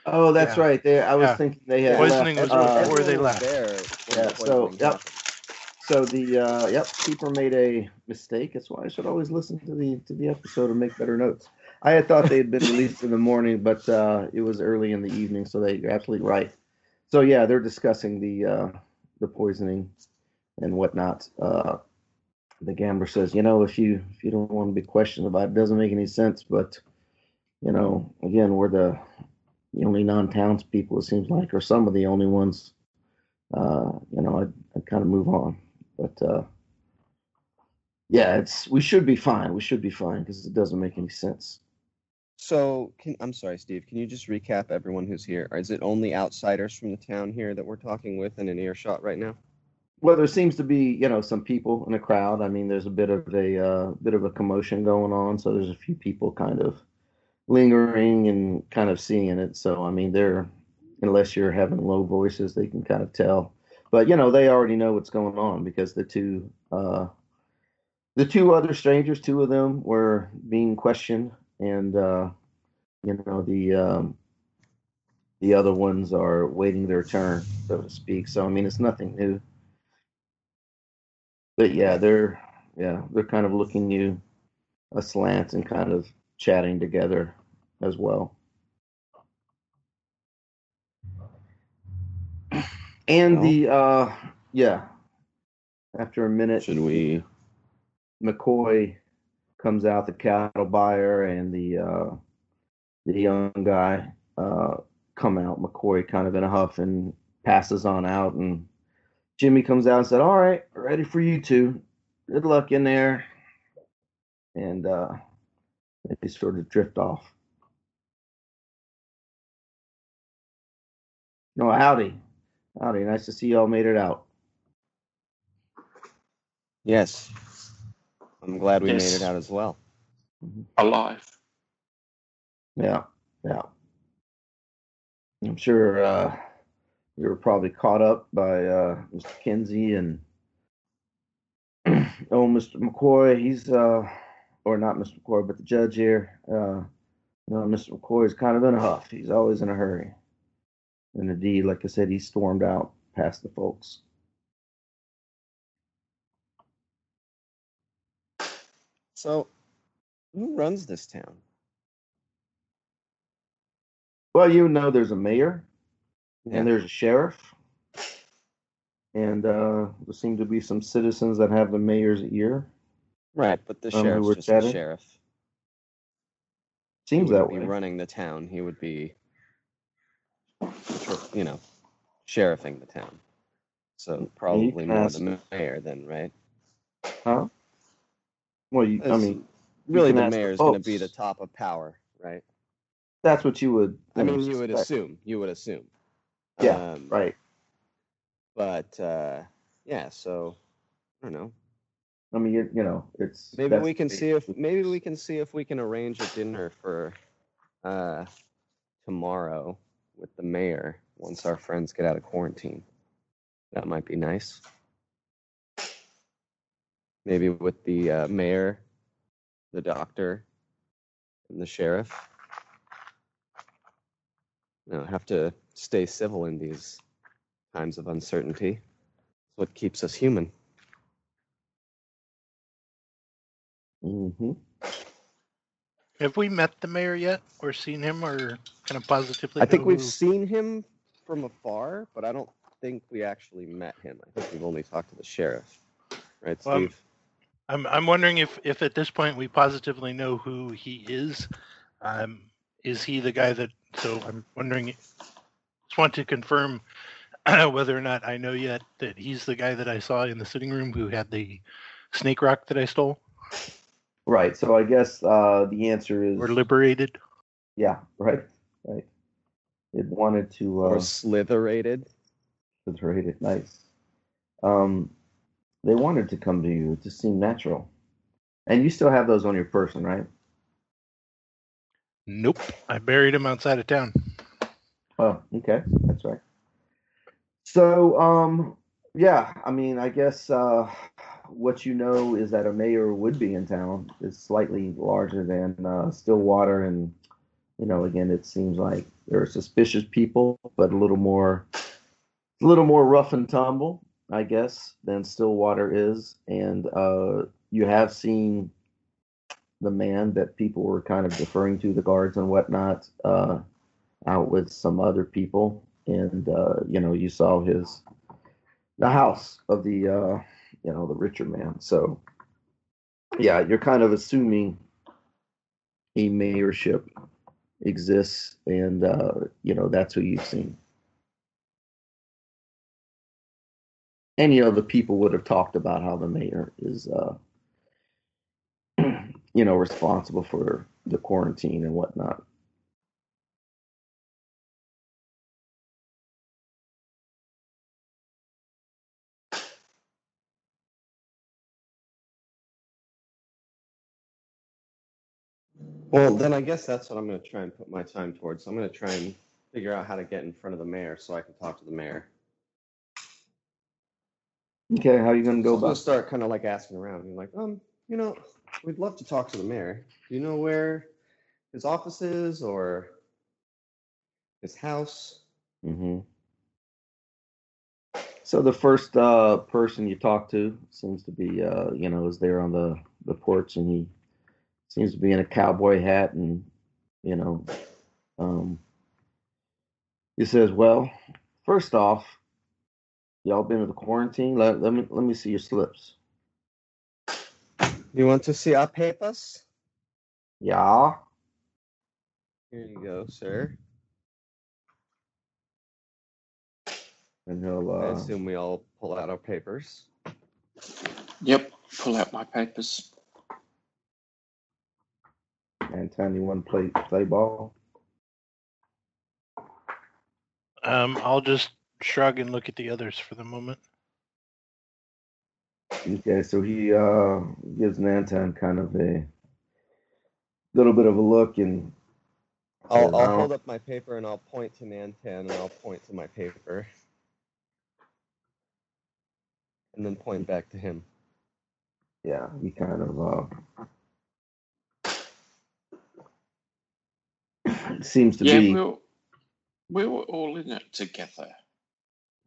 Oh, that's yeah. right. They, I was Yeah. thinking they had Poisoning left, was uh, before they left. There Yeah, the so, yep. So the uh, yep, keeper made a mistake. That's why I should always listen to the to the episode and make better notes. I had thought they had been released in the morning, but uh, it was early in the evening, so they, you're absolutely right. So yeah, they're discussing the uh, the poisoning and whatnot. Uh, the gambler says, you know, if you if you don't want to be questioned about it, it doesn't make any sense. But you know, again, we're the the only non-townspeople. It seems like, or some of the only ones. Uh, you know, I'd, I'd kind of move on. But uh, yeah, it's we should be fine. We should be fine because it doesn't make any sense. So, can, I'm sorry, Steve. Can you just recap everyone who's here? Is it only outsiders from the town here that we're talking with and in earshot right now? Well, there seems to be you know some people in the crowd. I mean, there's a bit of a uh, bit of a commotion going on, so there's a few people kind of lingering and kind of seeing it. So I mean, they're unless you're having low voices, they can kind of tell. But you know, they already know what's going on because the two uh, the two other strangers, two of them were being questioned, and uh, you know the um, the other ones are waiting their turn, so to speak. So I mean, it's nothing new. But yeah, they're yeah they're kind of looking you aslant and kind of chatting together as well. And the uh yeah, after a minute, Should we? McCoy comes out, the cattle buyer and the uh, the young guy uh, come out. McCoy kind of in a huff and passes on out, and Jimmy comes out and said, "All right, ready for you two. Good luck in there. and uh, they sort of drift off. No, howdy, howdy. Nice to see y'all made it out. Yes. I'm glad we Yes. made it out as well. Alive. Yeah, yeah. I'm sure uh, you were probably caught up by uh, Mr. Kinsey and oh, Mr. McCoy. He's uh, or not Mr. McCoy, but the judge here. Uh, you know, Mr. McCoy is kind of in a huff. He's always in a hurry. And indeed, like I said, he stormed out past the folks. So, who runs this town? Well, you know, there's a mayor Yeah. and there's a sheriff, and uh, there seem to be some citizens that have the mayor's ear. Right, but the Um, sheriff's just the sheriff. Seems that way. be running the town. He would be, you know, sheriffing the town. So probably more ask- the mayor then, right? Huh? Well, you, I mean, really, the mayor is going to be the top of power, right? that's what you would. I mean, you would suspect. assume. You would assume. Yeah, Um, Right. But uh, yeah, so I don't know. I mean, you, you know, it's Maybe we can see if maybe we can see if we can arrange a dinner for uh, tomorrow with the mayor once our friends get out of quarantine. That might be nice. Maybe with the uh, mayor, the doctor, and the sheriff. You know, have to stay civil in these times of uncertainty. It's what keeps us human. Mhm. Have we met the mayor yet, or seen him, or kind of positively? I think we've who- seen him from afar, but I don't think we actually met him. I think we've only talked to the sheriff. Right, Well, I'm- Steve? I'm I'm wondering if if at this point we positively know who he is. Um, is he the guy that? So I'm wondering. Just want to confirm whether or not I know yet that he's the guy that I saw in the sitting room who had the snake rock that I stole Right. So I guess uh, the answer is or liberated. yeah. Right. Right. It wanted to or uh, slitherated? liberate it. Nice. Um, they wanted to come to you. It just seemed natural. And you still have those on your person, right? Nope, I buried them outside of town. Oh, okay, that's right. So, um, yeah, I mean, I guess uh, what you know is that a mayor would be in town is slightly larger than uh, Stillwater, and you know, again, it seems like there are suspicious people, but a little more, a little more rough and tumble, I guess, than Stillwater is, and uh, you have seen the man that people were kind of deferring to, the guards and whatnot. Out with some other people, and uh, you know, you saw his the house of the uh, you know the richer man. So yeah, you're kind of assuming a mayorship exists, and uh, you know that's who you've seen. And you know, the people would have talked about how the mayor is, uh, you know, responsible for the quarantine and whatnot. Well, then I guess that's what I'm going to try and put my time towards. So I'm going to try and figure out how to get in front of the mayor so I can talk to the mayor. Okay, how are you gonna So go I'm going about? to start kind of like asking around. You're like, um, you know, we'd love to talk to the mayor. Do you know where his office is or his house? Mm-hmm. So the first uh, person you talk to seems to be, uh, you know, is there on the, the porch, and he seems to be in a cowboy hat, and you know, um, he says, "Well, first off, y'all been in the quarantine? Let, let me let me see your slips." You want to see our papers? Yeah. Here you go, sir. And he'll I uh, assume we all pull out our papers. Yep, pull out my papers. Time you want to play play ball? Um, I'll just shrug and look at the others for the moment. Okay, so he uh, gives Nantan kind of a little bit of a look and I'll, I'll hold up my paper and I'll point to Nantan and I'll point to my paper. And then point back to him. yeah, he kind of uh, seems to yeah, be we're, we were all in it together.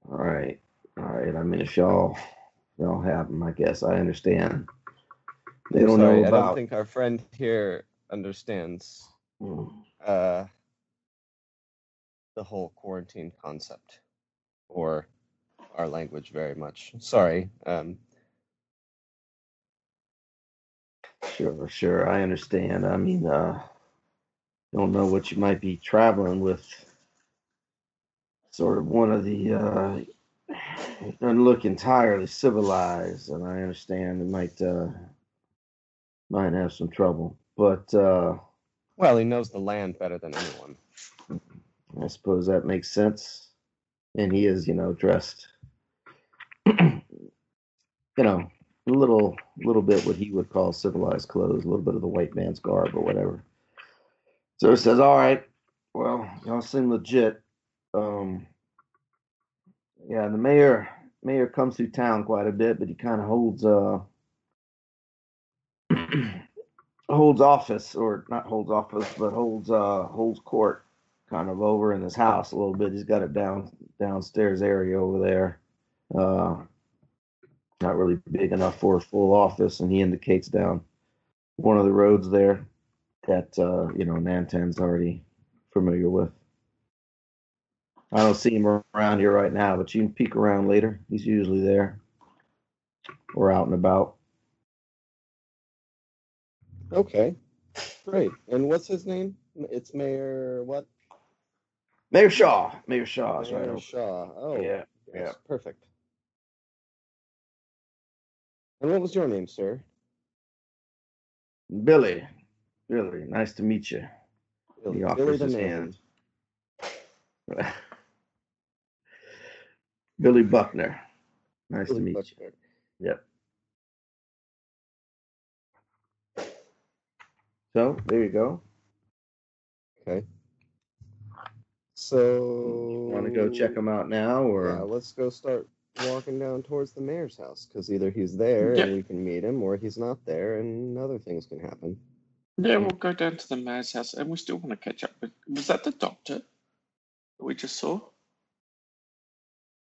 all right. All right. I mean, if y'all y'all have them, I guess I understand. They I'm don't sorry, know I don't think our friend here understands Mm. uh, the whole quarantine concept or our language very much. Sorry. Um, Sure, sure. I understand. I mean, uh, don't know what you might be traveling with. Sort of one of the uh, doesn't look entirely civilized, and I understand it might uh, might have some trouble. But uh, well, he knows the land better than anyone. I suppose that makes sense. And he is, you know, dressed, you know, a little, little bit what he would call civilized clothes, a little bit of the white man's garb or whatever. So he says, "All right, well, y'all seem legit. Um, yeah, the mayor, mayor comes through town quite a bit, but he kind of holds, uh, holds office, or not holds office, but holds, uh, holds court." kind of over in his house a little bit. He's got it down downstairs area over there. Uh, not really big enough for a full office, and he indicates down one of the roads there that uh, you know Nantan's already familiar with. I don't see him around here right now, but you can peek around later. He's usually there or out and about. Okay. Great. And what's his name? It's Mayor what? Mayor Shaw. Mayor Shaw is right Mayor. Shaw. Oh, Yeah, yeah. Perfect. And what was your name, sir? Billy. Billy, nice to meet you. Billy, He offers Billy his man. hand. Billy Buckner. Nice to Billy meet you. Yep. So there you go. Okay. So. Want to go check him out now, or Yeah, let's go start walking down towards the mayor's house because either he's there Yeah. and we can meet him, or he's not there and other things can happen. Yeah, we'll go down to the mayor's house, and we still want to catch up with. Was that the doctor that we just saw?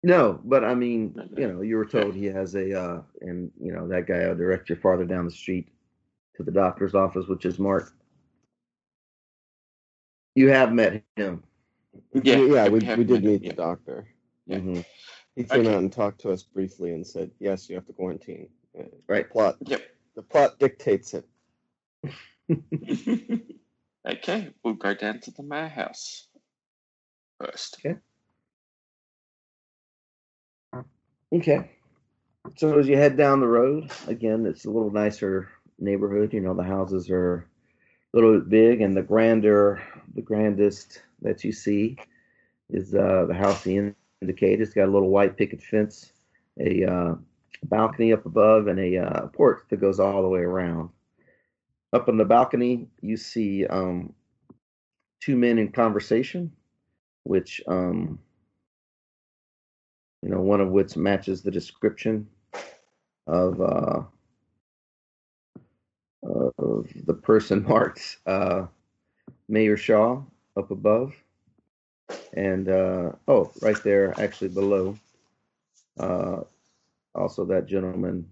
no? But I mean, No, no. you know, you were told he has a, uh, and you know that guy will direct you farther down the street to the doctor's office, which is Mark. You have met him. Yeah, yeah, we, we we did met him, meet yeah. the doctor. Yeah. Mhm. He came Okay. out and talked to us briefly and said, "Yes, you have to quarantine." Uh, Right. The plot. Yep. The plot dictates it. okay, we'll go down to the mayor house first. Okay. Okay. So as you head down the road, again, it's a little nicer neighborhood. You know, the houses are a little bit big, and the grander, the grandest that you see is uh, the house he indicated. It's got a little white picket fence, a uh, balcony up above, and a uh, porch that goes all the way around. Up on the balcony, you see um, two men in conversation, which um, you know, one of which matches the description of uh, of the person marked uh, Mayor Shaw up above, and uh, oh, right there, actually below, uh, also that gentleman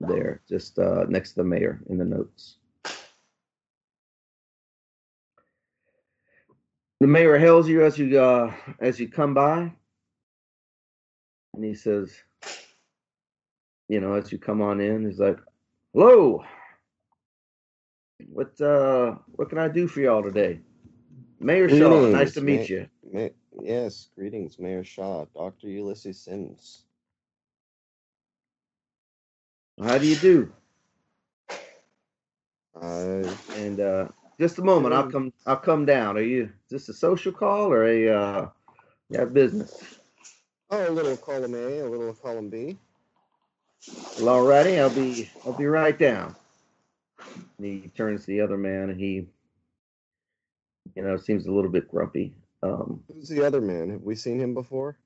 there, just uh, next to the mayor in the notes. The mayor hails you as you uh, as you come by, and he says, you know, as you come on in, he's like, "Hello, what uh, what can I do for y'all today?" Mayor Shaw, nice to meet Ma- you. Ma- yes, greetings, Mayor Shaw, Doctor Ulysses Sims. How do you do? Uh, And uh, Just a moment. I'll come. I'll come down. Are you? Is this a social call or a? Uh, have business? Oh, a little column A, a little column B. Well, alrighty. I'll be. I'll be right down. And he turns to the other man, and he, you know, seems a little bit grumpy. Um, Who's the other man? Have we seen him before?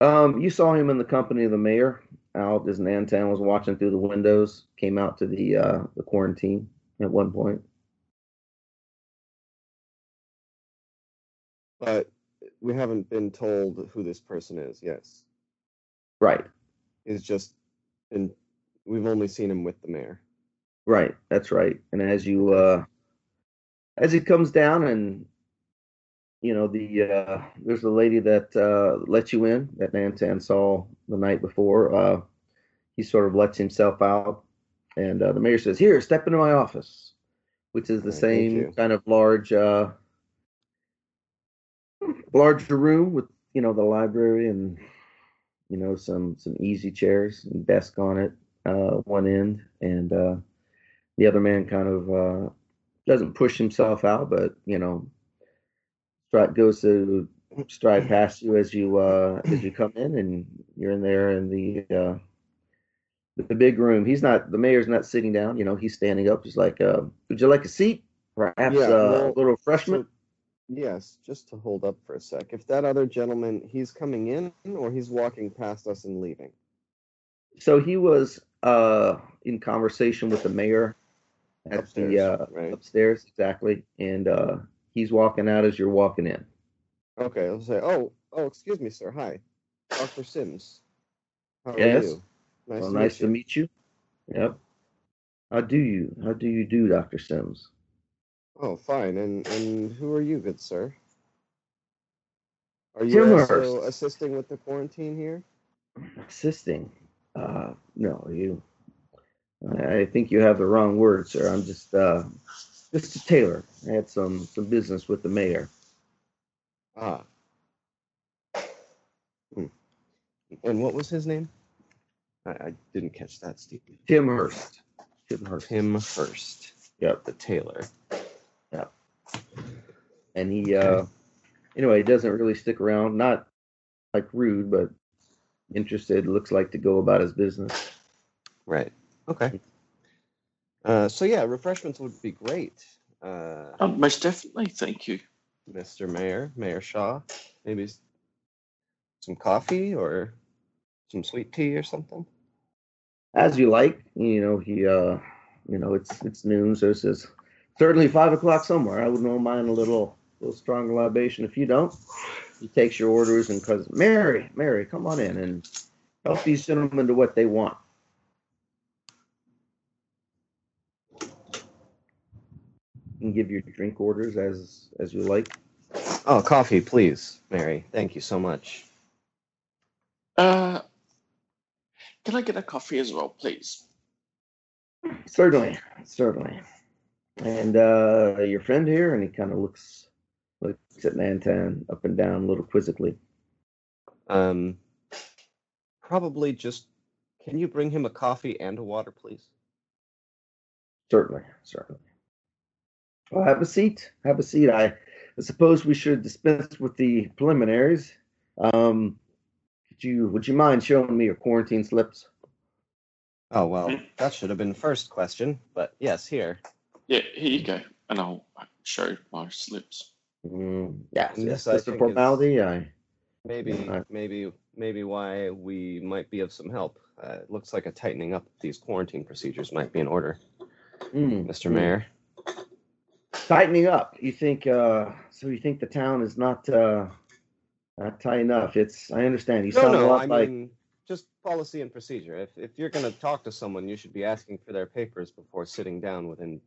um, you saw him in the company of the mayor. Out as Nantan was watching through the windows. Came out to the uh, the quarantine at one point. But we haven't been told who this person is. Yes, Right. he's just, and we've only seen him with the mayor. Right, that's right. And as you uh as he comes down and you know the uh there's the lady that uh lets you in that Nantan saw the night before. Uh he sort of lets himself out and uh, the mayor says, Here, step into my office which is the Right, thank same you. kind of large uh larger room with you know the library and you know some some easy chairs and desk on it uh one end and uh the other man kind of uh, doesn't push himself out, but you know, stride goes to stride past you as you uh, as you come in, and you're in there in the uh, the big room. He's not the mayor's not sitting down. You know, he's standing up. He's like, uh, "Would you like a seat? Perhaps Yeah, uh, well, a little refreshment." Yes, just to hold up for a sec. If that other gentleman, he's coming in or he's walking past us and leaving. So he was uh, in conversation with the mayor at Upstairs, the uh, right? upstairs, exactly, and uh, he's walking out as you're walking in. Okay, I'll say, oh, oh, excuse me, sir. Hi, Dr. Sims. How are Yes. you? Nice, well, to, nice meet to you. meet you. Yep. How do you? How do you do, Doctor Sims? Oh, fine. And and who are you, good sir? Are you also assisting with the quarantine here? Assisting? Uh, no, you. I I think you have the wrong word, sir. I'm just uh, just a tailor. I had some some business with the mayor. Ah. Hmm. And what was his name? I, I didn't catch that, Steve. Tim Hurst. Tim Hurst. Tim Hurst, Yep. the tailor. And he, uh, anyway, he doesn't really stick around. Not like rude, but interested. Looks like to go about his business. Right. Okay. Uh, so yeah, refreshments would be great. Uh, Oh, most definitely, thank you. Mr. Mayor, Mayor Shaw, maybe some coffee or some sweet tea or something. as you like. You know, he, uh, you know, it's it's noon, so it says certainly five o'clock somewhere. I wouldn't mind a little little stronger libation. If you don't, he takes your orders and cause Mary, Mary, come on in and help these gentlemen to what they want. And give your drink orders as as you like. Oh, coffee, please, Mary. Thank you so much. Uh, can I get a coffee as well, please? Certainly, certainly. And uh, your friend here, and he kind of looks looks at Nantan up and down a little quizzically. Um, probably just. Can you bring him a coffee and a water, please? Certainly, certainly. Well, have a seat. Have a seat. I, I suppose we should dispense with the preliminaries. Um, could you would you mind showing me your quarantine slips? Oh well, that should have been the first question, but yes, here. Yeah, here you go, and I'll show my slips. Mm, yes, And yes. this, I think, formality. I Maybe, I- maybe, maybe why we might be of some help. Uh, it looks like a tightening up of these quarantine procedures might be in order, mm, Mr. mm. Mayor. tightening up. You think? Uh, so you think the town is not uh, not tight enough? It's. I understand. You No, sound a no, lot I like. mean just policy and procedure. If if you're going to talk to someone, you should be asking for their papers before sitting down within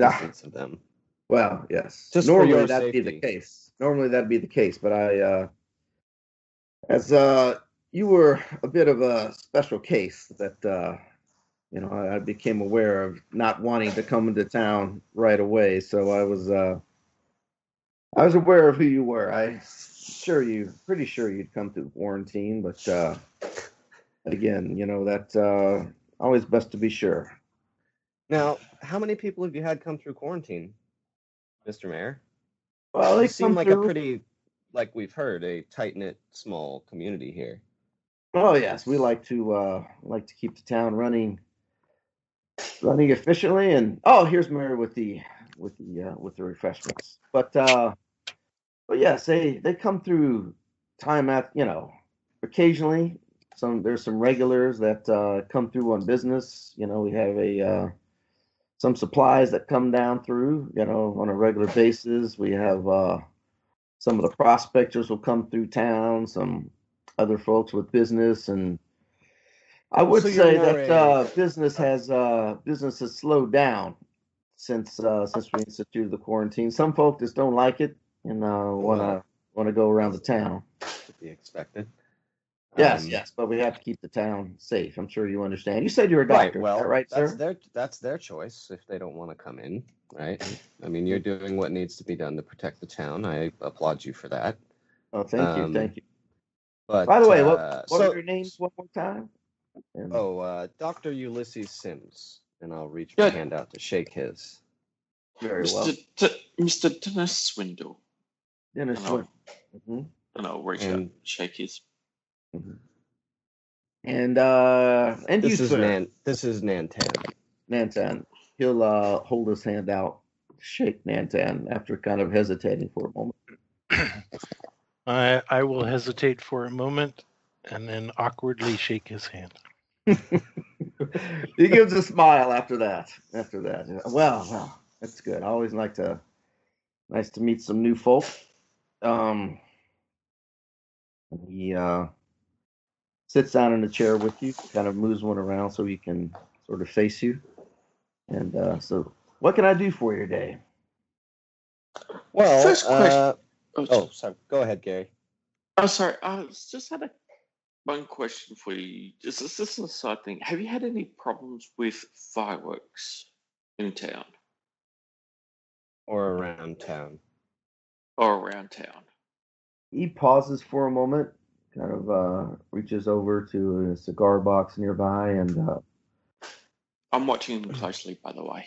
Ah, of them. well, yes. Just Normally that'd be the case. Normally that'd be the case, but I, uh, as uh, you were a bit of a special case that, uh, you know, I, I became aware of not wanting to come into town right away. So I was, uh, I was aware of who you were. I sure you, pretty sure you'd come through quarantine, but uh, again, you know that uh, always best to be sure. Now, how many people have you had come through quarantine, Mr. Mayor? Well, they seem like through. a pretty, like we've heard, a tight knit small community here. Oh yes, we like to uh, like to keep the town running, running efficiently. And oh, here's Mary with the with the uh, with the refreshments. But uh, but yes, they they come through time at you know occasionally. Some there's some regulars that uh, come through on business. You know, we have a uh, some supplies that come down through. You know, on a regular basis. We have uh, some of the prospectors will come through town. Some other folks with business and I would So say that uh, business has uh, business has slowed down since uh, since we instituted the quarantine. Some folks just don't like it and uh, want to want to go around the town. To be expected. Yes, Um, yes, but we have to keep the town safe. I'm sure you understand. You said you're a Right. doctor, Well, that right, that's sir? their that's their choice if they don't want to come in, right? I mean, you're doing what needs to be done to protect the town. I applaud you for that. Oh, thank you, um, thank you. But By the way, what uh, what so, are your names one more time? And- Oh, uh, Doctor Ulysses Sims, and I'll reach Yeah. my hand out to shake his. very well, Mr. D- Mr. Dennis Swindle. Dennis. and I'll, Swin- Mhm. and I'll reach out And- and shake his. And uh, and This you, is sir, Nan. This is Nantan. Nantan. He'll uh, hold his hand out, shake Nantan after kind of hesitating for a moment. I I will hesitate for a moment and then awkwardly shake his hand. he gives a smile after that. After that, well, well, that's good. I always like to, nice to meet some new folk. Um, he uh, sits down in a chair with you, kind of moves one around so he can sort of face you. And uh, so, what can I do for your day? Well, First question. uh, Oh, oh, sorry. Go ahead, Gary. oh, sorry. I was just had a one question for you. This is this is a side thing. Have you had any problems with fireworks in town Or around town. or around town? He pauses for a moment, kind of uh, reaches over to a cigar box nearby, and uh, I'm watching them closely, by the way.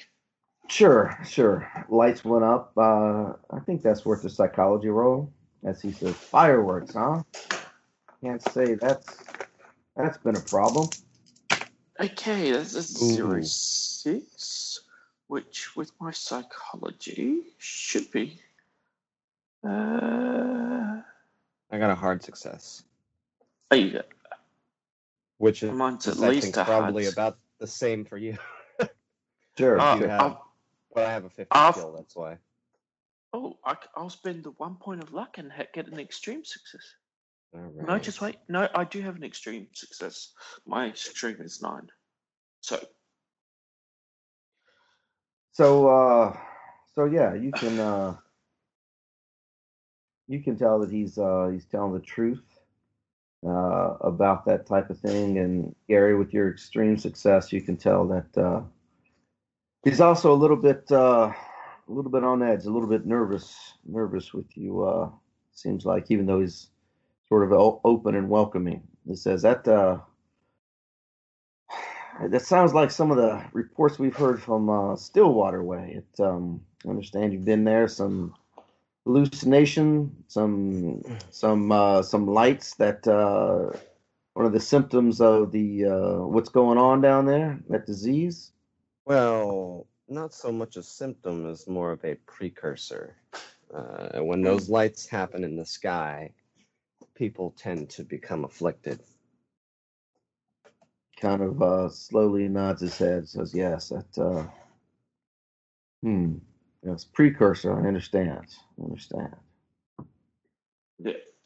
Sure, sure. Lights went up. Uh, I think that's worth a psychology roll. As he says, fireworks, huh? Can't say that's that's been a problem. Okay, that's a Ooh. zero six, which with my psychology should be. Uh, I got a hard success, which is, Mine's at I least think probably about the same for you. Sure. Uh, you have- But I have a 50 I've- skill, that's why. oh, I, will spend the one point of luck and get an extreme success. All No, just wait. No, I do have an extreme success. My extreme is nine. So, So, uh, so yeah, you can uh, you can tell that he's uh, he's telling the truth uh, about that type of thing. And Gary, with your extreme success, you can tell that uh, he's also a little bit uh, a little bit on edge, a little bit nervous, nervous with you. Uh, seems like even though he's sort of open and welcoming, he says that. Uh, that sounds like some of the reports we've heard from uh, Stillwater Way. It, um, I understand you've been there. Some hallucination, some some uh, some lights that uh, one of the symptoms of the uh, what's going on down there, that disease. Well, not so much a symptom as more of a precursor. Uh, when those lights happen in the sky, people tend to become afflicted. Kind of uh, slowly nods his head, says, "Yes, that. Uh, hmm. Yes, precursor. I understand. I understand.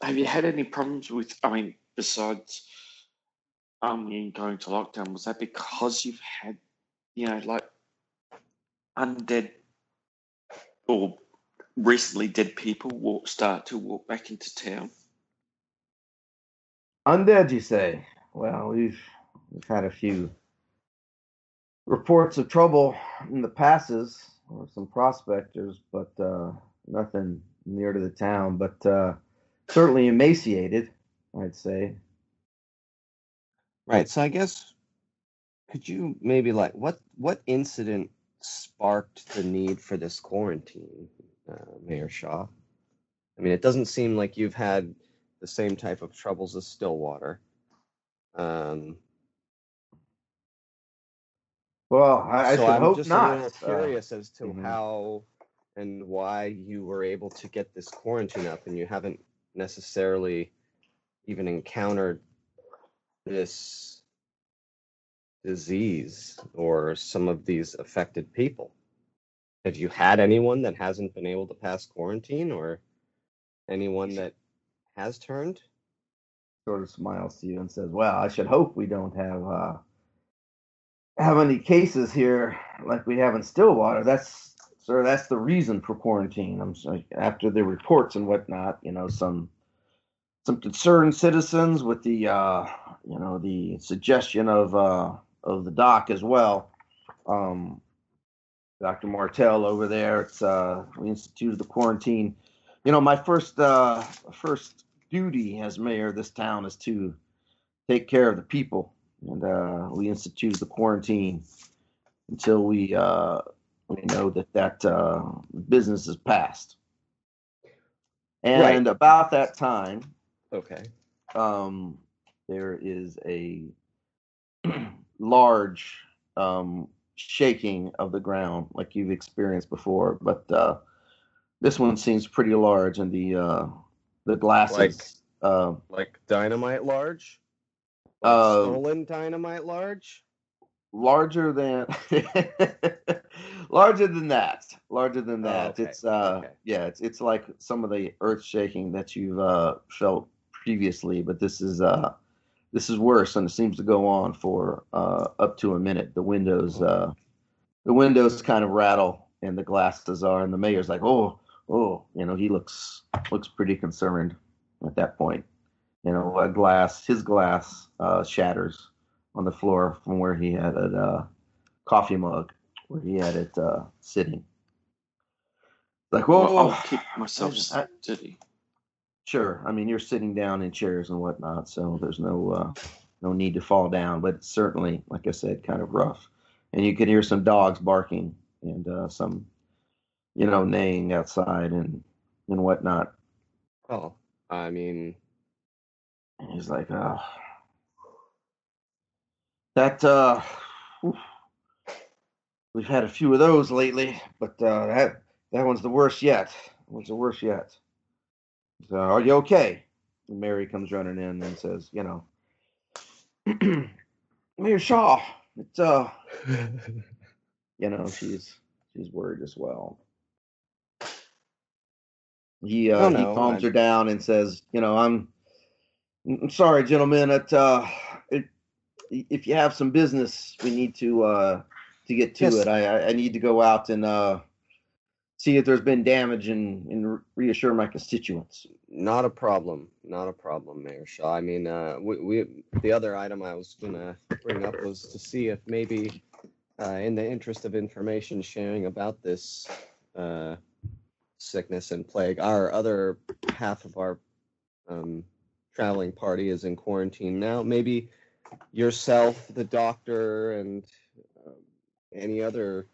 have you had any problems with? I mean, besides, um, mean, going to lockdown, was that because you've had, you know, like undead or recently dead people walk start to walk back into town? Undead, you say? Well, we've we've had a few reports of trouble in the passes or some prospectors, but uh, nothing near to the town. But uh, certainly emaciated, I'd say. Right. So I guess could you maybe like what what incident sparked the need for this quarantine, uh, Mayor Shaw? I mean, it doesn't seem like you've had the same type of troubles as Stillwater. Um, Well, I, I so should I'm hope just not. a little Uh, curious as to mhm. how and why you were able to get this quarantine up, and you haven't necessarily even encountered this disease or some of these affected people. Have you had anyone that hasn't been able to pass quarantine, or anyone that has turned? sort of smiles to you and says, "Well, I should hope we don't have uh, have any cases here like we have in Stillwater. That's sir, that's the reason for quarantine. I'm sorry, after the reports and whatnot, you know, some some concerned citizens with the uh, you know the suggestion of uh, of the doc as well. Um, Dr. Martell over there. It's uh, we instituted the quarantine. You know, my first uh, first duty as mayor of this town is to take care of the people, and uh, we instituted the quarantine until we uh, we know that that uh, business is passed. And about that time, Okay. um, there is a large um, shaking of the ground like you've experienced before, but uh, this one seems pretty large, and the uh, the glasses. Like- uh, Like dynamite large? Uh, stolen dynamite large? larger than larger than that larger than Oh, that okay, it's uh okay. yeah it's it's like some of the earth shaking that you've uh felt previously but this is uh this is worse and it seems to go on for uh up to a minute the windows uh the windows kind of rattle and the glasses are and the mayor's like oh oh you know he looks looks pretty concerned at that point you know a glass his glass uh shatters on the floor from where he had a uh, coffee mug where he had it uh, sitting. Like, well, Well, I'll oh, keep myself I- steady. sure. I mean, you're sitting down in chairs and whatnot, so there's no uh, no need to fall down. But it's certainly, like I said, kind of rough. And you can hear some dogs barking and uh, some, you know, neighing outside and and whatnot. Oh, I mean, And he's like, oh, that uh, whew. we've had a few of those lately, but uh, that that one's the worst yet. That one's the worst yet. So, are you okay? And Mary comes running in and says, you know, Mayor Shaw, it's uh, you know, she's she's worried as well. He uh, Oh, he calms I- her down and says, you know, I'm I'm sorry, gentlemen. Uh, it, if you have some business, we need to uh, to get to Yes. it. I I- I need to go out and uh, see if there's been damage and and reassure my constituents. not a problem. Not a problem, Mayor Shaw. I mean, uh, we, we the other item I was gonna bring up was to see if maybe, uh, in the interest of information sharing about this uh, sickness and plague, our other half of our um, traveling party is in quarantine now. Maybe yourself, the doctor, and um, any other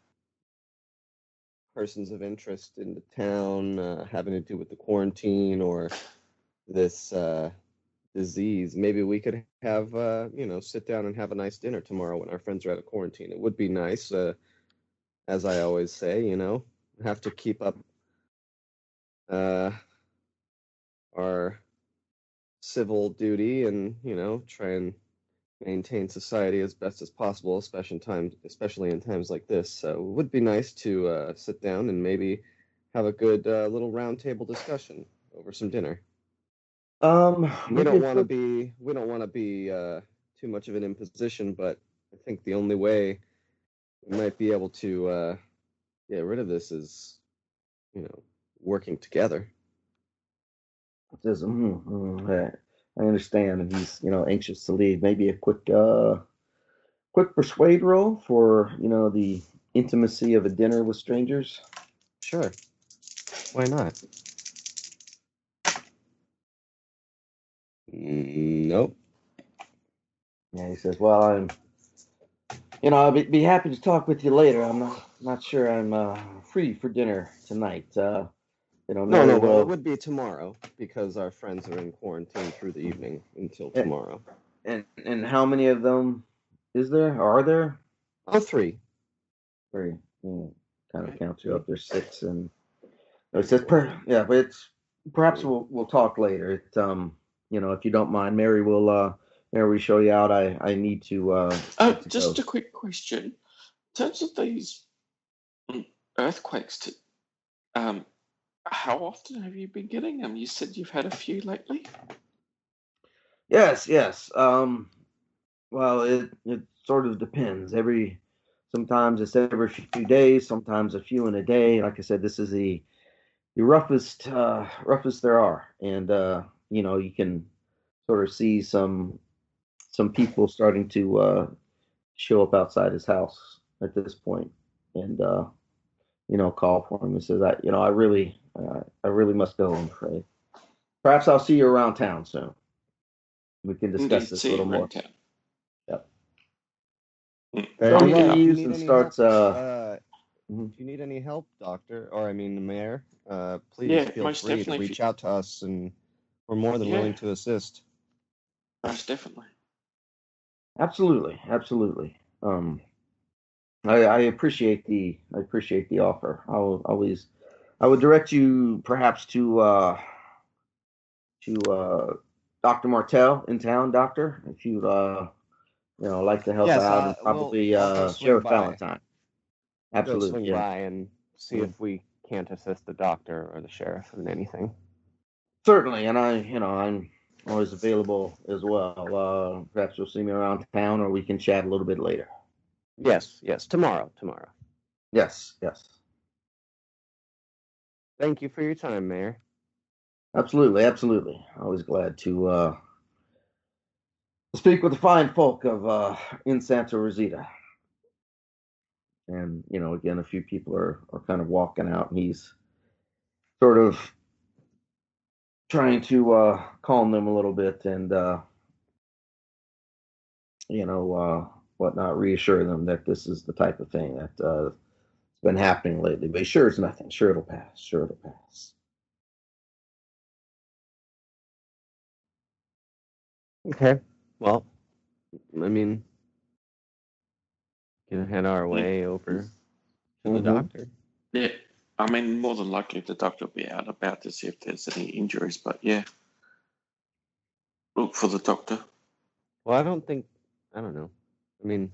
persons of interest in the town uh, having to do with the quarantine or this uh, disease. Maybe we could have, uh, you know, sit down and have a nice dinner tomorrow when our friends are out of quarantine. It would be nice, uh, as I always say, you know, have to keep up uh, our civil duty and, you know, try and maintain society as best as possible, especially in times, especially in times like this. So it would be nice to uh, sit down and maybe have a good uh, little roundtable discussion over some dinner. Um, We don't want to be we don't want to be uh, too much of an imposition, but I think the only way we might be able to uh, get rid of this is, you know, working together. Says, mm, mm, I understand, and he's you know anxious to leave. Maybe a quick uh, quick persuade roll for you know the intimacy of a dinner with strangers. Sure, why not? Mm, Nope. Yeah, he says, "Well, I'm you know, I'll be, be happy to talk with you later. I'm not not sure I'm uh, free for dinner tonight. Uh, you know, No, no, well, it would be tomorrow because our friends are in quarantine through the evening until Eh. tomorrow. and and how many of them is there? Are there? Oh, three. Three. Hmm, kind of count you up. There's six, and no, it says per. Yeah, but it's perhaps we'll we'll talk later. It um, you know, if you don't mind, Mary will uh, Mary will show you out. I I need to uh. Oh, get to just go. a quick question. In terms of these mm, earthquakes, to, um, how often have you been getting them? You said you've had a few lately. Yes, yes. Um, well, it it sort of depends. Every sometimes it's every few days, sometimes a few in a day. Like I said, this is the the roughest uh, roughest there are, and uh, you know you can sort of see some some people starting to uh, show up outside his house at this point, and uh, you know call for him and says, "I you know I really uh, I really must go. I'm afraid. Perhaps I'll see you around town soon." We can discuss Indeed, this a little more. around town. Yep. Mm. So he Yeah, leaves and any starts. help, Uh, uh, mhm. if you need any help, doctor, or I mean the mayor, uh, please Yeah, feel most free to reach you- out to us, and we're more than Yeah. willing to assist. Most definitely. absolutely, absolutely. Um, I, I appreciate the I appreciate the offer. I'll always I would direct you perhaps to uh, to uh, Doctor Martell in town, Doctor, if you'd uh, you know like to help Yes, out, uh, and we'll- probably uh, swing Sheriff by. Valentine. Absolutely, swing yeah. by and see if we can't assist the doctor or the sheriff in anything. Certainly, and I, you know, I'm always available as well. Uh, perhaps you'll see me around town, or we can chat a little bit later. Yes, yes, tomorrow, tomorrow. Yes, yes, Thank you for your time, Mayor. absolutely, absolutely. Always glad to uh, speak with the fine folk of uh, in Santa Rosita. And you know, again, a few people are are kind of walking out, and he's sort of trying to uh, calm them a little bit, and uh, you know, uh, whatnot, reassure them that this is the type of thing that uh, been happening lately. But sure, it's nothing. Sure, it'll pass. Sure, it'll pass. Okay. Well, I mean, gonna head our way over to the Mhm. doctor. Yeah. I mean, more than likely the doctor will be out about to see if there's any injuries, but yeah. Look for the doctor. Well, I don't think. I don't know. I mean,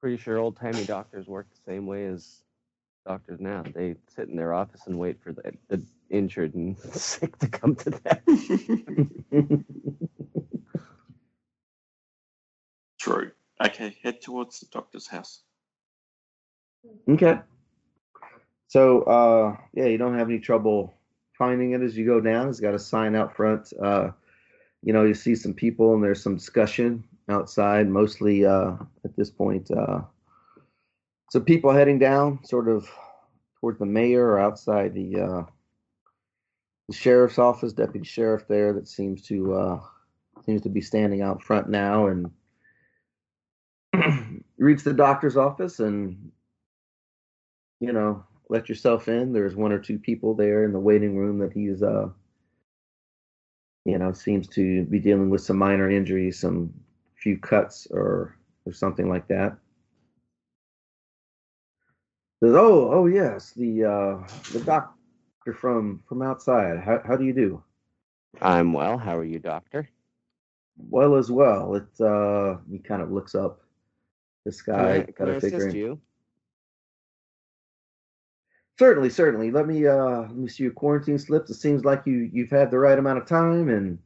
pretty sure old timey doctors work the same way as doctors now. They sit in their office and wait for the, the injured and sick to come to them. True. Okay, head towards the doctor's house. Okay. So, uh, yeah, you don't have any trouble finding it as you go down. It's got a sign out front. Uh, you know, you see some people and there's some discussion outside, mostly uh, at this point. Uh, some people heading down, sort of toward the mayor or outside the uh, the sheriff's office, deputy sheriff there that seems to uh, seems to be standing out front now and reach the doctor's office and you know, let yourself in. There's one or two people there in the waiting room that he's, uh, you know, seems to be dealing with some minor injuries, some few cuts or or something like that. Says, oh, oh yes, the uh, the doctor from from outside. How how do you do? I'm well. How are you, doctor? Well as well. It uh, he kind of looks up the Can sky, I, can I figuring. assist you? Certainly, certainly. Let me uh let me see your quarantine slips. It seems like you you've had the right amount of time, and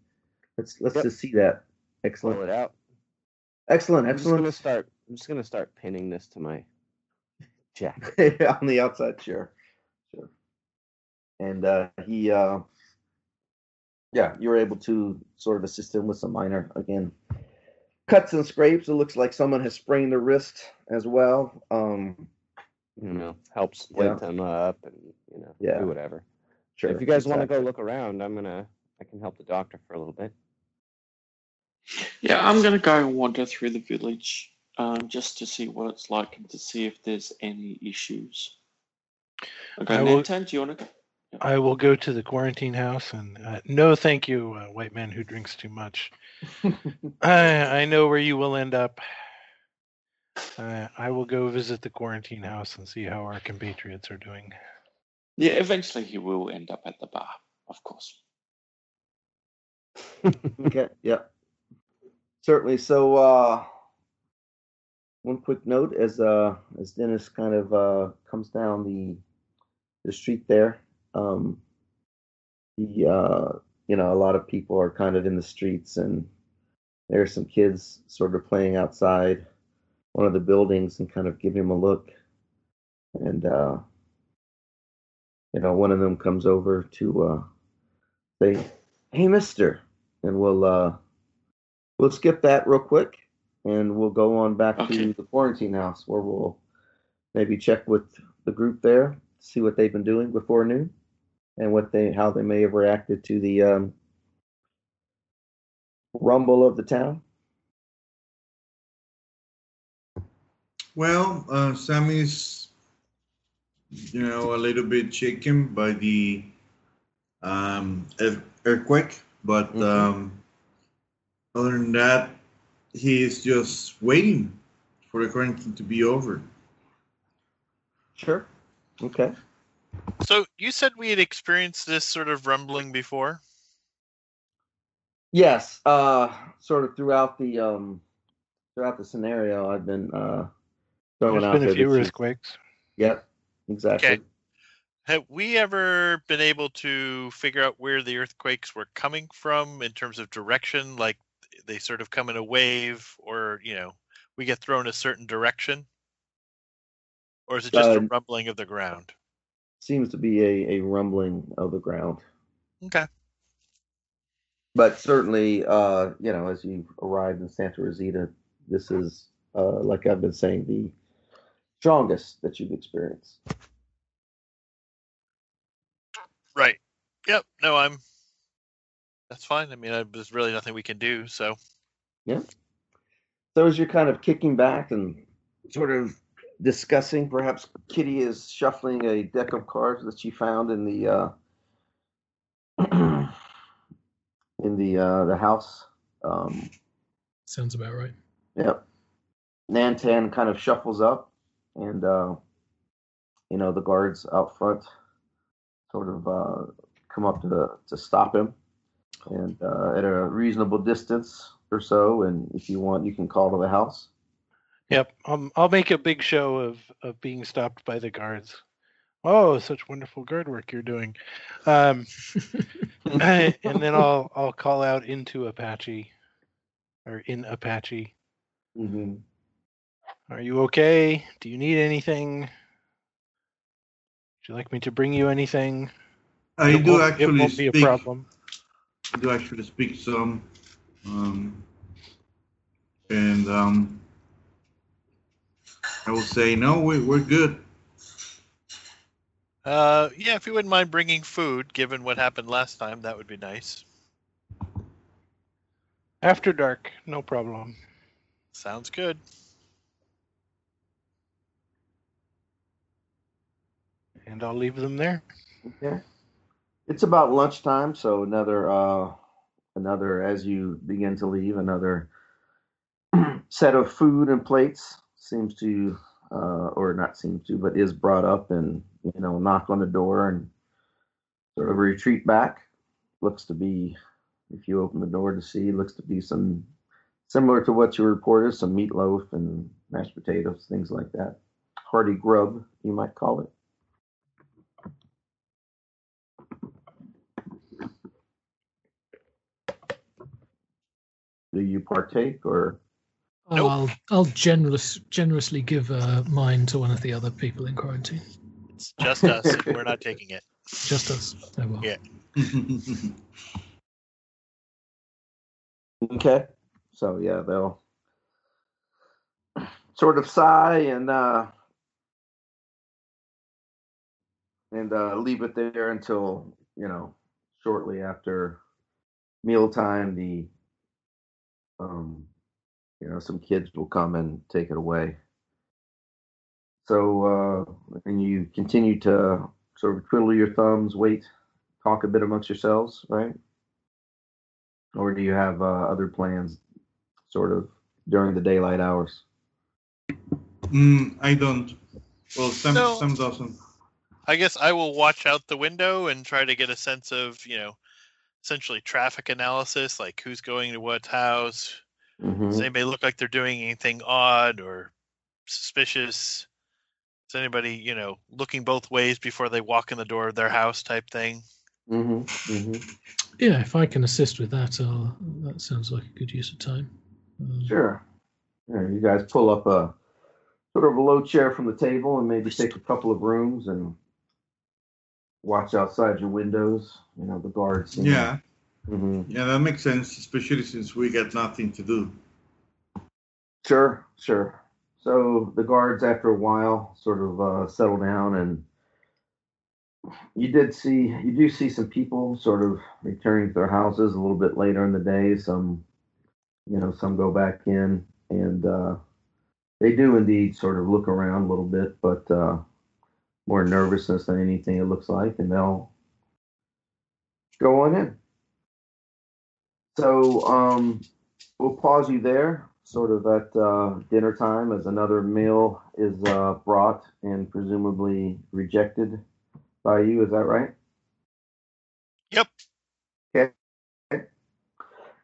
let's let's Yep. just see that. Pull Excellent, it out. Excellent, I'm just gonna excellent. start. I'm just gonna start pinning this to my jacket. On the outside, sure, sure. And uh, he, uh, yeah, you were able to sort of assist him with some minor again cuts and scrapes. It looks like someone has sprained the wrist as well. Um, You know, help split Yeah. them up and you know, Yeah. do whatever. sure. if you guys want to go look around, I'm gonna. I can help the doctor for a little bit. Yeah, I'm going to go and wander through the village um, just to see what it's like and to see if there's any issues. Okay, I will- Nantan, do you want to go? I will go to the quarantine house and uh, no, thank you, uh, white man who drinks too much. I I know where you will end up. Uh, I will go visit the quarantine house and see how our compatriots are doing. Yeah, eventually he will end up at the bar, of course. okay, yeah. Certainly. So uh one quick note as uh as Dennis kind of uh comes down the the street there, um the uh you know, a lot of people are kind of in the streets and there are some kids sort of playing outside one of the buildings and kind of give him a look. And uh you know, one of them comes over to uh say, Hey mister, and we'll uh we'll skip that real quick and we'll go on back Okay. to the quarantine house where we'll maybe check with the group there see what they've been doing before noon and what they how they may have reacted to the um rumble of the town Well, uh, Sammy's, you know, a little bit shaken by the um, earthquake, but Mhm. um, other than that, he is just waiting for the quarantine to be over. sure okay So you said we had experienced this sort of rumbling before. yes uh sort of throughout the um throughout the scenario i've been uh throwing There's out been a few earthquakes. yep exactly Okay. Have we ever been able to figure out where the earthquakes were coming from in terms of direction? Like they sort of come in a wave, or you know, we get thrown a certain direction, or is it just a Uh, rumbling of the ground? seems to be a, a rumbling of the ground Okay. but certainly, uh, you know, as you arrived in Santa Rosita, this is, uh, like I've been saying, the strongest that you've experienced. Right. Yep. No, I'm. That's fine. I mean, I, there's really nothing we can do. So yeah. So as you're kind of kicking back and sort of discussing, perhaps Kitty is shuffling a deck of cards that she found in the uh, in the uh, the house. Um, Sounds about right. Yep. Nantan kind of shuffles up, and uh, you know the guards out front sort of uh, come up to to stop him, and uh, at a reasonable distance or so. And if you want, you can call to the house. Yep, um, I'll make a big show of of being stopped by the guards. Oh, such wonderful guard work you're doing, um, and then I'll I'll call out into Apache, or in Apache. Mm-hmm. Are you okay? Do you need anything? Would you like me to bring you anything? I It do won't- actually It won't be a problem. I do actually speak some, um, and um, I will say no. We, we're good. Uh, yeah, if you wouldn't mind bringing food, given what happened last time, that would be nice. After dark, no problem. Sounds good. And I'll leave them there. Okay. It's about lunchtime, so another uh, another as you begin to leave, another set of food and plates seems to, uh, or not seems to, but is brought up, and you know, knock on the door and sort of retreat back. Looks to be, if you open the door to see, looks to be some similar to what you reported, some meatloaf and mashed potatoes, things like that. Hearty grub, you might call it. Do you partake or? Nope. I'll I'll generous generously give uh, mine to one of the other people in quarantine. It's just us. We're not taking it. Just us. Oh well. Yeah. Okay. So yeah, they'll sort of sigh and uh and uh leave it there until, you know, shortly after mealtime the um you know, some kids will come and take it away. So, uh, and you continue to sort of twiddle your thumbs, wait, talk a bit amongst yourselves, right? Or do you have uh, other plans, sort of during the daylight hours? Mm, I don't. Well, Sam, No. Sam doesn't. I guess I will watch out the window and try to get a sense of, you know, essentially traffic analysis, like who's going to what house. Mm-hmm. Does anybody look like they're doing anything odd or suspicious? Is anybody, you know, looking both ways before they walk in the door of their house type thing? Mm-hmm. Mm-hmm. Yeah, if I can assist with that, I'll, that sounds like a good use of time. Um, Sure. Yeah, you guys pull up a sort of a low chair from the table and maybe take a couple of rooms and watch outside your windows. You know, the guards. Yeah, hmm yeah, that makes sense, especially since we got nothing to do. Sure, sure. So the guards, after a while, sort of uh, settle down, and you did see, you do see some people sort of returning to their houses a little bit later in the day. Some, you know, some go back in, and uh, they do indeed sort of look around a little bit, but uh, more nervousness than anything it looks like, and they'll go on in. So um, we'll pause you there, sort of at uh, dinner time, as another meal is uh, brought and presumably rejected by you. Is that right? Yep. Okay.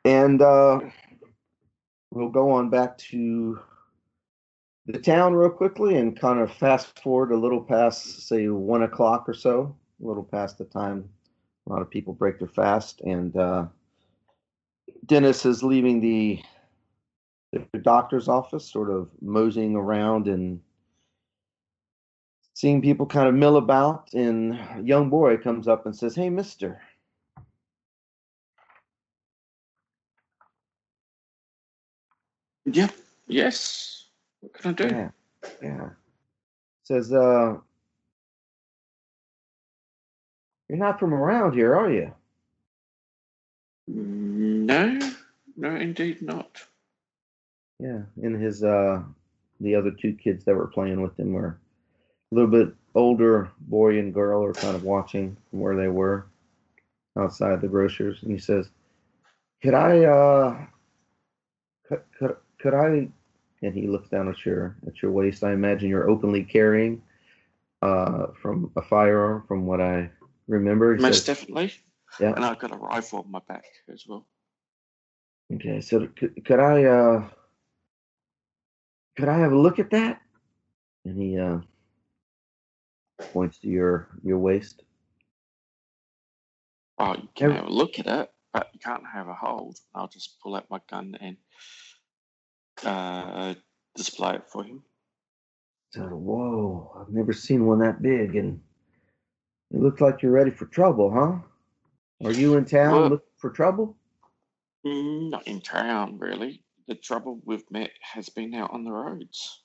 And uh, we'll go on back to the town real quickly and kind of fast forward a little past, say, one o'clock or so, a little past the time a lot of people break their fast. And uh, Dennis is leaving the, the doctor's office, sort of moseying around and seeing people kind of mill about. And a young boy comes up and says, Hey, mister. Yeah. Yes. What can I do? Yeah, yeah. Says, uh, you're not from around here, are you? No. No, indeed not. Yeah. And his, uh, the other two kids that were playing with him were a little bit older boy and girl are kind of watching from where they were outside the grocers. And he says, could I, uh, could, could, could I, and he looks down at your, at your waist. I imagine you're openly carrying, uh, from a firearm from what I remember. He Most says, definitely. Yeah. And I've got a rifle on my back as well. Okay, so could, could I uh could I have a look at that? And he uh points to your your waist. Oh, you can Every- have a look at it, but you can't have a hold. I'll just pull out my gun and uh, display it for him. "Whoa, I've never seen one that big, and it looks like you're ready for trouble, huh? Are you in town Well- looking for trouble?" Mm, Not in town, really. The trouble we've met has been out on the roads.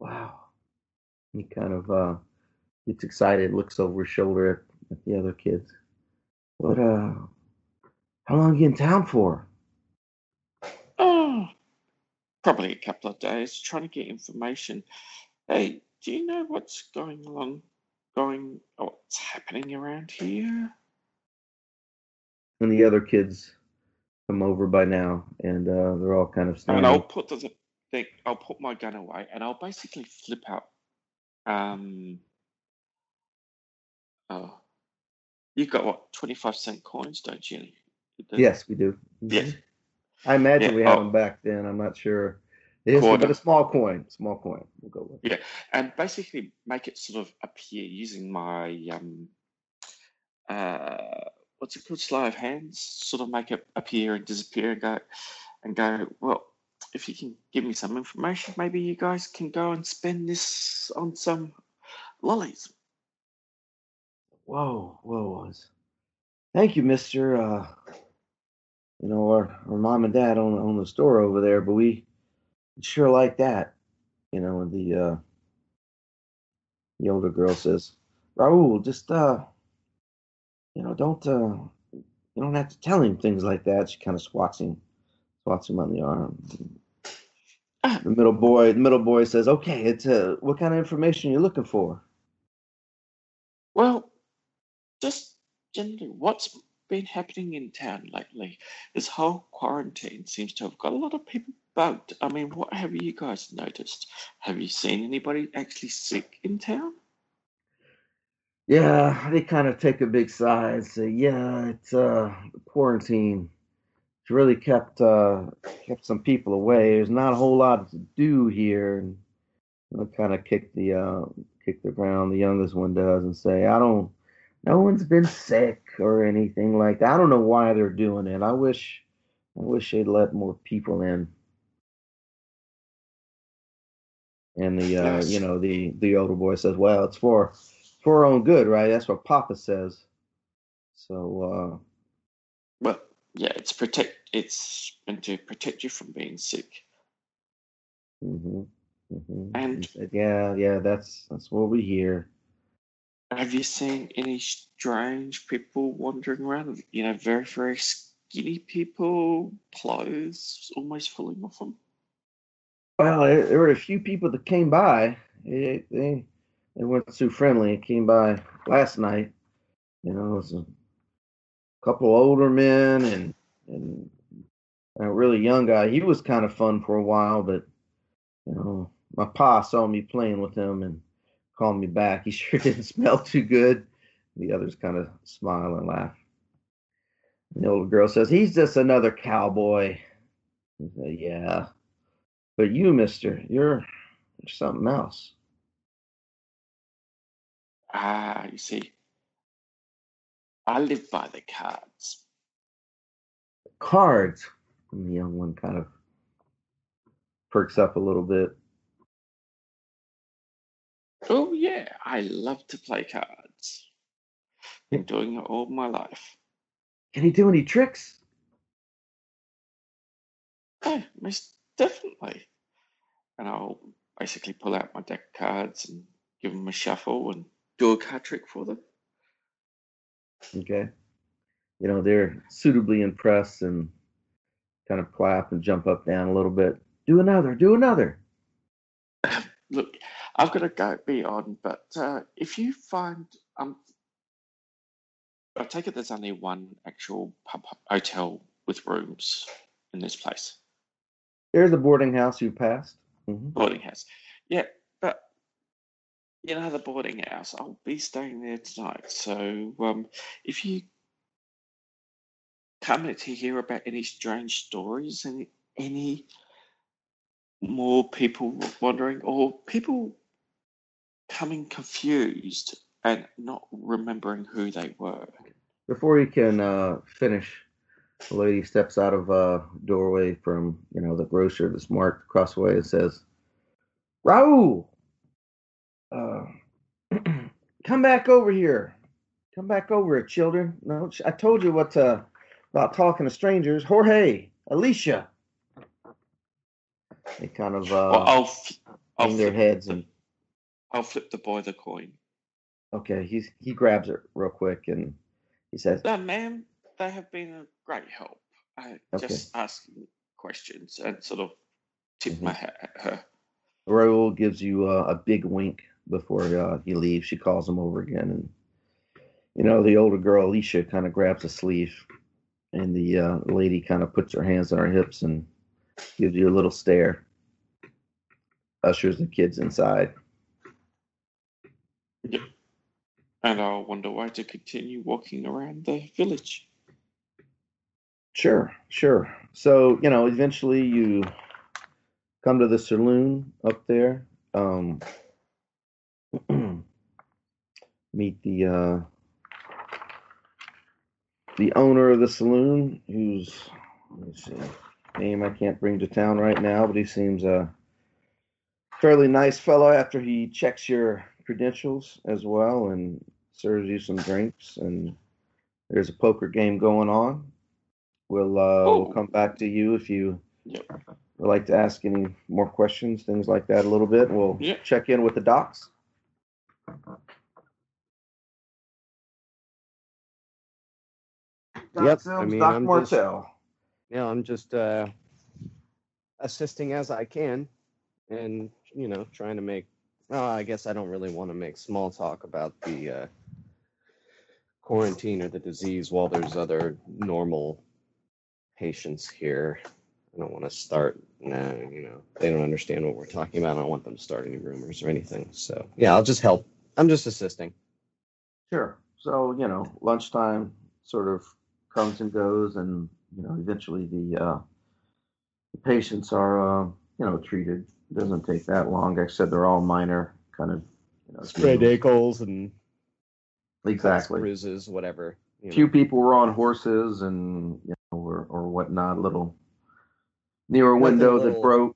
Wow. He kind of uh gets excited, looks over his shoulder at, at the other kids. What uh? How long you in town for? Probably a couple of days trying to get information. Hey, do you know what's going along, going, what's happening around here? and the other kids come over by now, and uh, they're all kind of And. I'll put the thing, I'll put my gun away, and I'll basically flip out. Um. Oh, you've got what twenty-five cent coins, don't you? Yes, we do. Yeah. I imagine Yeah, we had oh. them back then. I'm not sure. Yes, but a small coin. Small coin. We'll go with. Yeah, and basically make it sort of appear using my um, uh, what's it called, sleight of hands. Sort of make it appear and disappear, and go, and go. Well, if you can give me some information, maybe you guys can go and spend this on some lollies. Whoa, whoa. was. Thank you, Mister. Uh, you know, our, our mom and dad own own the store over there, but we sure like that. You know, and the uh, the older girl says, "Raul, just uh, you know, don't uh, you don't have to tell him things like that." She kind of swats him, swats him on the arm. Ah, The middle boy, the middle boy says, "Okay, it's uh, what kind of information you looking for?" well, just generally, what's been happening in town lately? This whole quarantine seems to have got a lot of people bugged. I mean, what have you guys noticed? Have you seen anybody actually sick in town? Yeah, they kind of take a big sigh and say, "Yeah, it's uh, quarantine. It's really kept uh, kept some people away. There's not a whole lot to do here." And they kind of kick the uh, kick the ground. The youngest one does and say, "I don't. No one's been sick or anything like that. I don't know why they're doing it. I wish, I wish they'd let more people in." And the uh, you know the the older boy says, "Well, it's for for our own good, right? That's what Papa says." So uh, Well, yeah, it's protect. It's meant to protect you from being sick. uh, hmm hmm And- "Yeah, yeah, that's that's what we hear." Have you seen any strange people wandering around? You know, very very skinny people, clothes almost falling off them. Well, there, were a few people that came by. They they, they weren't too friendly. It came by last night. You know, it was a couple older men and and a really young guy. He was kind of fun for a while, but you know, my pa saw me playing with him and called me back. He sure didn't smell too good. The others kind of smile and laugh. And the older girl says, "He's just another cowboy." Say, "Yeah." But you, mister, you're, you're something else. Ah, you see, I live by the cards. Cards. And the young one kind of perks up a little bit. Oh yeah, I love to play cards. Been doing it all my life. Can he do any tricks? Oh, most definitely. And I'll basically pull out my deck of cards and give them a shuffle and do a card trick for them. Okay. You know, they're suitably impressed and kind of clap and jump up down a little bit. Do another, do another. Look, I've got to go be on, but uh, if you find um, I take it there's only one actual pub hotel with rooms in this place, There's a boarding house you passed. hmm boarding house. Yeah, but you know the boarding house. I'll be staying there tonight, so um, if you come to hear about any strange stories, any any more people wandering, or people coming confused and not remembering who they were. Before he can uh, finish, the lady steps out of a doorway from, you know, the grocer that's marked across the way and says, Raul, uh, come back over here. Come back over here, children. No, I told you what to, about talking to strangers. Jorge, Alicia. They kind of Well, uh, I'll f- I'll their heads and I'll flip the boy the coin. okay, he's he grabs it real quick and he says, No, ma'am, they have been a great help. I Okay. just asking questions and sort of tip Mhm. my hat at her. Raul gives you uh, a big wink before uh, he leaves. She calls him over again, and you know the older girl Alicia kind of grabs a sleeve, and the uh, lady kind of puts her hands on her hips and gives you a little stare. Ushers the kids inside. And I'll wonder why to continue walking around the village. Sure, sure. So you know, eventually you come to the saloon up there. Um, meet the uh, the owner of the saloon, who's let me see, name I can't bring to town right now, but he seems a fairly nice fellow. After he checks your credentials as well and serves you some drinks, and there's a poker game going on. We'll uh, we'll Oh. come back to you if you Yep. would like to ask any more questions, things like that, a little bit. We'll Yep. check in with the docs. Yep, I mean, Doc I'm just- Yeah, I'm just uh, assisting as I can, and you know, trying to make. Oh, I guess I don't really want to make small talk about the uh, quarantine or the disease while there's other normal patients here. I don't want to start. Nah, you know, they don't understand what we're talking about. I don't want them to start any rumors or anything. So yeah, I'll just help. I'm just assisting. Sure. So you know, lunchtime sort of comes and goes, and you know, eventually the uh, the patients are uh, you know treated. It doesn't take that long. Like I said, they're all minor kind of you know, Sprayed deals. ankles and Exactly. bruises, whatever. few know. people were on horses and you know or, or whatnot little near a window that little- broke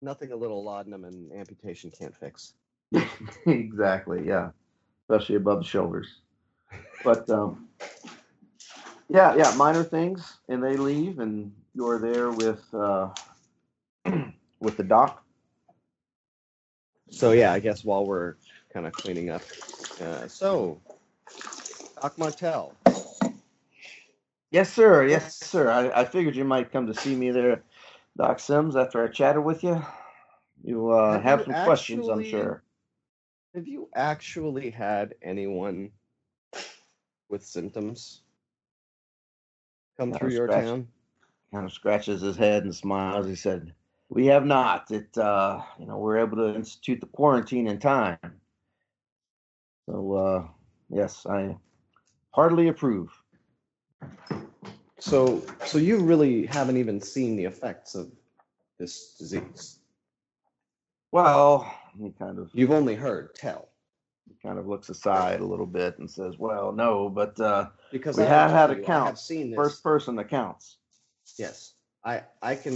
Nothing a little laudanum and amputation can't fix. exactly yeah especially above the shoulders but um yeah yeah minor things and they leave and you're there with uh with the doc So yeah, I guess while we're kind of cleaning up, uh, so Doc Martell, yes sir. Yes sir. I, I figured you might come to see me there doc sims after i chatted with you. You uh Have have you some questions i'm sure. Have you actually had anyone with symptoms come Uh, through your scratch- town? kind of scratches his head and smiles. He said, "We have not. It, uh, you know, we're able to institute the quarantine in time. So, uh, yes, I heartily approve. So, so you really haven't even seen the effects of this disease. Well, he kind of You've only heard tell. he kind of looks aside a little bit and says, "Well, no, but uh, Because We I have had you, accounts. first person accounts." Yes, I I can.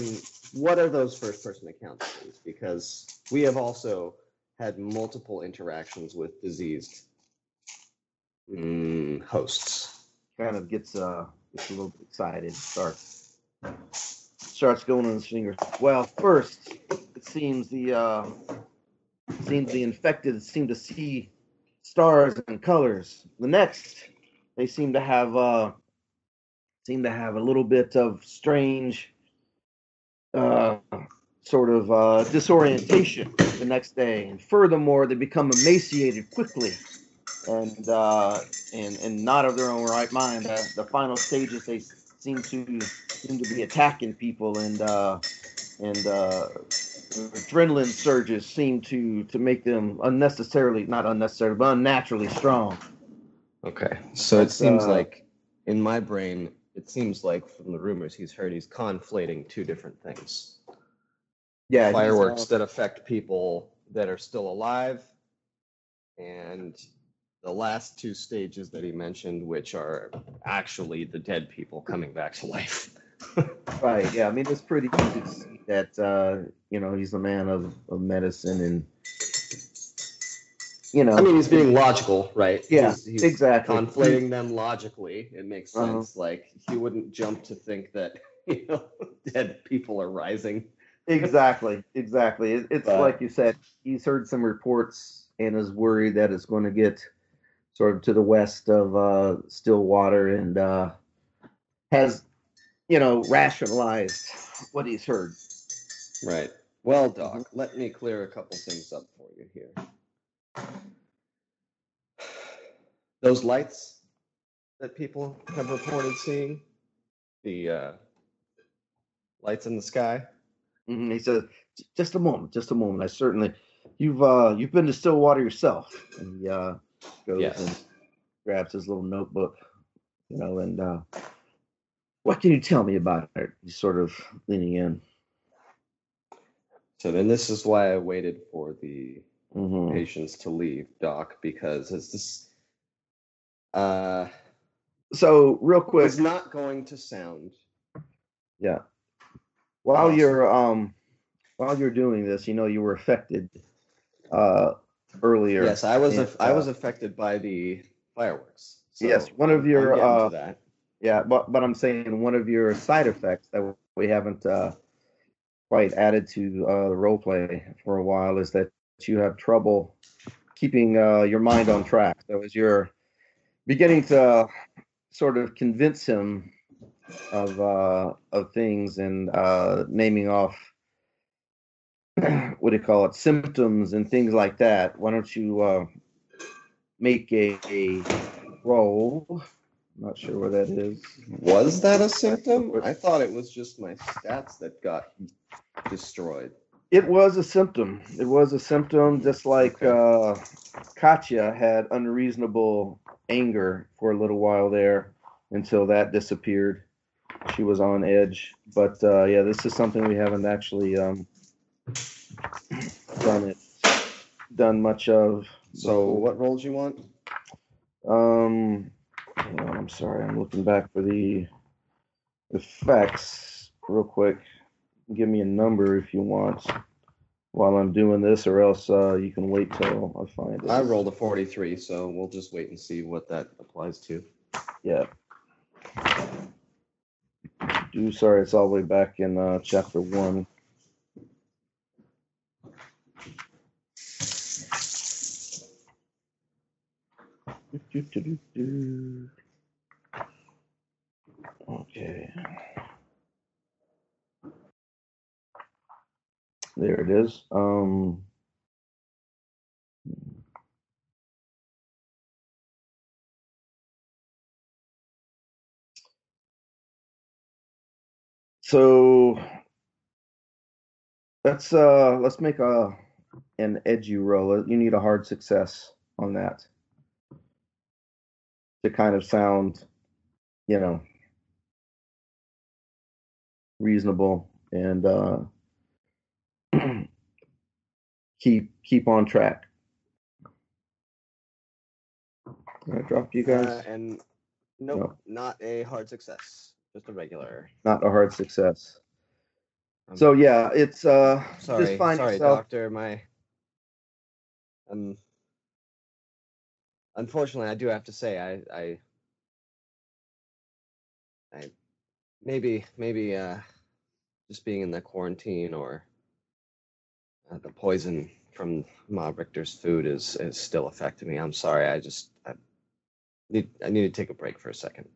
What are those first person accounts, please? Because we have also had multiple interactions with diseased mm, hosts. Kind of gets uh gets a little bit excited. Starts starts going on his fingers. Well, first, it seems the uh, seems the infected seem to see stars and colors. The next, they seem to have uh, seem to have a little bit of strange uh, sort of uh, disorientation the next day, and furthermore, they become emaciated quickly. And uh, and and not of their own right mind. The, the final stages, they seem to seem to be attacking people, and uh, and uh, adrenaline surges seem to to make them unnecessarily not unnecessarily but unnaturally strong Okay, so it seems uh, like in my brain, it seems like from the rumors he's heard, he's conflating two different things: yeah fireworks uh, that affect people that are still alive, and the last two stages that he mentioned, which are actually the dead people coming back to life. right yeah i mean it's pretty easy to see that uh you know he's a man of, of medicine and you know I mean, he's being logical, right? yeah He's, he's exactly conflating them logically. It makes Uh-huh. sense. Like he wouldn't jump to think that you know dead people are rising. exactly exactly it, it's But- like you said he's heard some reports and is worried that it's going to get sort of to the west of uh stillwater and uh has you know rationalized what he's heard Right. Well, Doc, let me clear a couple things up for you here. Those lights that people have reported seeing, the uh, lights in the sky. Mhm, he says "J- just a moment just a moment. I certainly you've uh you've been to stillwater yourself. And he uh goes Yes. and grabs his little notebook you know and uh what can you tell me about it? He's sort of leaning in. So then, this is why I waited for the hmm patients to leave, Doc, because as this uh, so real quick it's not going to sound Yeah. While Awesome. you're um while you're doing this, you know you were affected uh earlier. Yes, I was. and, aff- I uh, was affected by the fireworks. So Yes, one of your, uh, that. Yeah, but but I'm saying one of your side effects that we haven't uh quite added to uh the role play for a while is that you have trouble keeping uh your mind on track. So as you're beginning to sort of convince him of uh of things and uh naming off what do you call it symptoms and things like that. Why don't you uh, make a, a roll? Not sure where that is. Was that a symptom? I thought it was just my stats that got destroyed. It was a symptom. It was a symptom, just like uh, Katya had unreasonable anger for a little while there until that disappeared. She was on edge. But uh, yeah, this is something we haven't actually um, done it done much of. So what rolls you want? Um, on, I'm sorry, I'm looking back for the effects real quick. Give me a number if you want while I'm doing this, or else uh, you can wait till I find it. I rolled a 43, so we'll just wait and see what that applies to. Yeah. Do sorry, it's all the way back in uh, chapter one. Okay. There it is. Um, so let's uh let's make a an edgy roll. You need a hard success on that to kind of sound, you know, reasonable and uh keep keep on track. I dropped you guys. Uh, and nope, No. not a hard success. Just a regular. Not a hard success. Um, So yeah, it's uh sorry, just find sorry, yourself doctor. My, um, unfortunately, I do have to say, I, I, I, maybe, maybe, uh, just being in the quarantine or the poison from Ma Richter's food is is still affecting me. I'm sorry. I just I need I need to take a break for a second.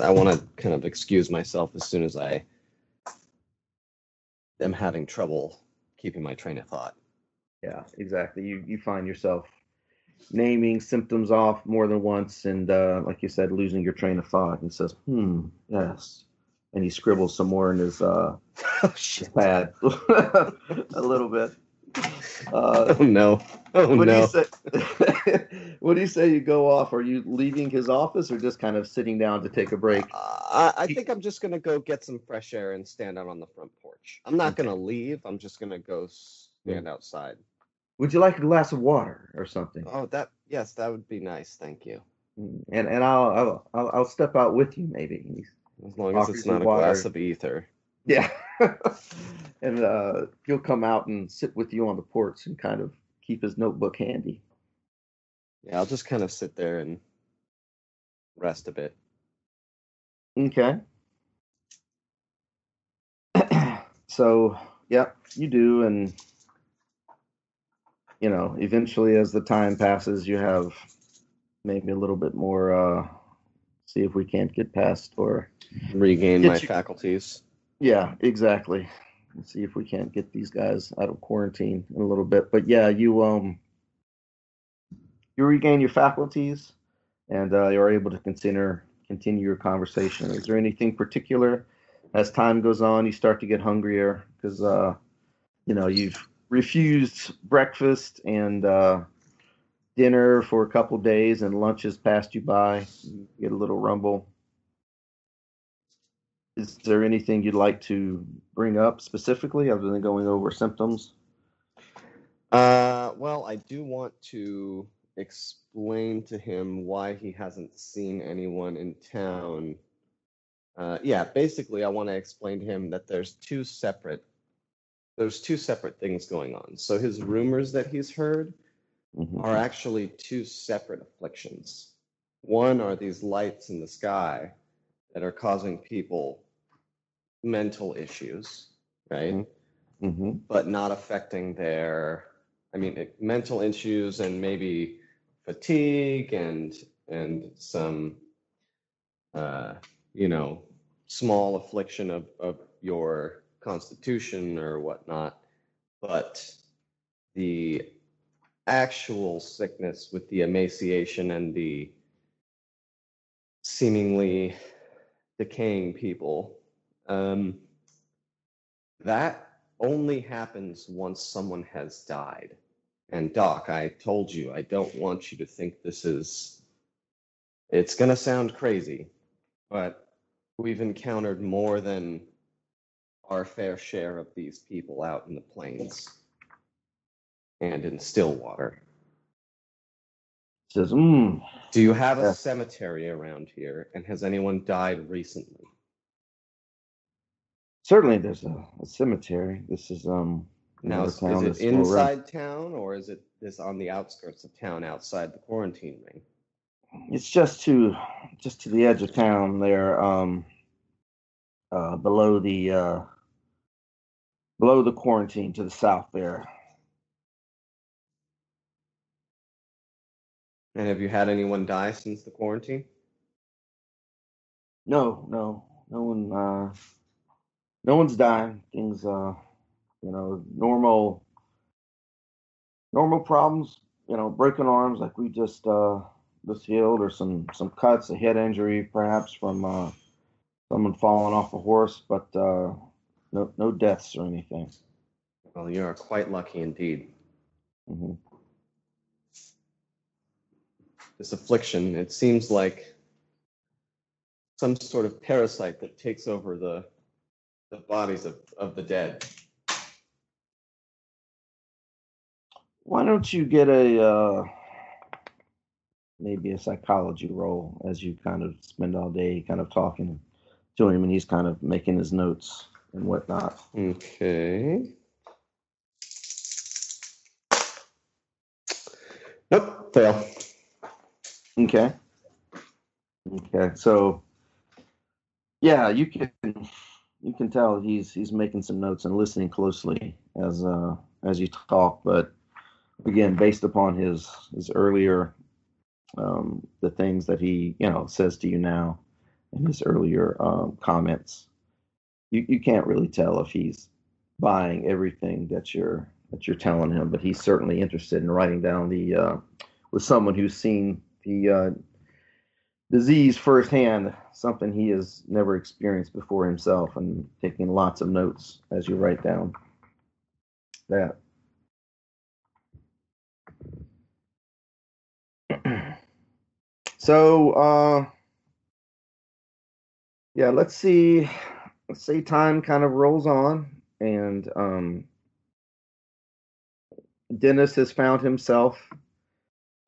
I want to kind of excuse myself as soon as I am having trouble keeping my train of thought. Yeah, exactly. You you find yourself naming symptoms off more than once, and uh, like you said, losing your train of thought. And says, "Hmm, yes," and he scribbles some more in his uh, oh pad a little bit. Uh, Oh no! Oh what no! do you say? what do you say? You go off? Are you leaving his office, or just kind of sitting down to take a break? Uh, I, I think I'm just gonna go get some fresh air and stand out on the front porch. I'm not Okay. gonna leave. I'm just gonna go stand outside. Would you like a glass of water or something? Oh, that yes, that would be nice. Thank you. And and I'll I'll I'll, I'll step out with you maybe. As long as it's not a glass of ether. Yeah. and uh, he'll come out and sit with you on the porch and kind of keep his notebook handy. Yeah, I'll just kind of sit there and rest a bit. Okay. so, yeah, you do. And, you know, eventually as the time passes, you have maybe a little bit more, uh, see if we can't get past or, Regain my you- faculties. yeah, exactly. Let's see if we can't get these guys out of quarantine in a little bit. But yeah, you, um, you regain your faculties and uh, you're able to consider continue your conversation. Is there anything particular as time goes on you start to get hungrier because uh, you know you've refused breakfast and uh, dinner for a couple days and lunch has passed you by. You get a little rumble. Is there anything you'd like to bring up specifically other than going over symptoms? Uh, well, I do want to explain to him why he hasn't seen anyone in town. Uh, yeah, basically, I want to explain to him that there's two separate there's two separate things going on. So his rumors that he's heard Mhm. are actually two separate afflictions. One are these lights in the sky that are causing people mental issues, right? Mhm. But not affecting their, I mean, it- mental issues and maybe fatigue and and some, uh, you know, small affliction of of your constitution or whatnot. but the actual sickness with the emaciation and the seemingly decaying people, um, that only happens once someone has died. And Doc, I told you, I don't want you to think this is. It's going to sound crazy, but we've encountered more than our fair share of these people out in the plains and in Stillwater. Says, mm, Do you have a cemetery around here? And has anyone died recently? certainly there's a, a cemetery. This is um Now, is, town is it inside town or is it this on the outskirts of town outside the quarantine ring? It's just to just to the edge of town there, um, uh, below the uh, below the quarantine to the south there. And have you had anyone die since the quarantine? No, no, no one, uh, no one's dying. Things, uh, you know, normal, normal problems. You know, broken arms like we just uh, just healed, or some some cuts, a head injury, perhaps from uh, someone falling off a horse, but uh, no no deaths or anything. Well, you are quite lucky indeed. hmm This affliction, it seems like some sort of parasite that takes over the the bodies of, of the dead. Why don't you get a uh, maybe a psychology roll as you kind of spend all day kind of talking to him, and he's kind of making his notes and whatnot. Okay. Nope, fail. Okay. Okay. So yeah, you can you can tell he's he's making some notes and listening closely as uh as you talk, but again, based upon his his earlier um the things that he, you know, says to you now and his earlier um comments, you you can't really tell if he's buying everything that you're that you're telling him, but he's certainly interested in writing down the uh with someone who's seen the uh, disease firsthand, something he has never experienced before himself, and taking lots of notes as you write down that. so, uh, yeah, let's see. Let's say time kind of rolls on, and um, Dennis has found himself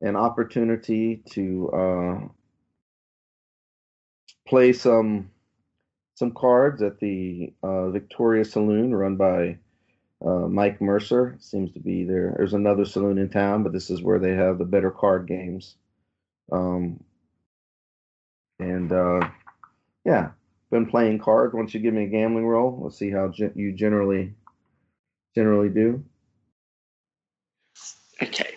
an opportunity to uh, play some some cards at the uh, Victoria Saloon run by uh, Mike Mercer. Seems to be there. There's another saloon in town, but this is where they have the better card games. Um, and uh, yeah, been playing cards. Once you give me a gambling roll, let's see how gen- you generally generally do. Okay.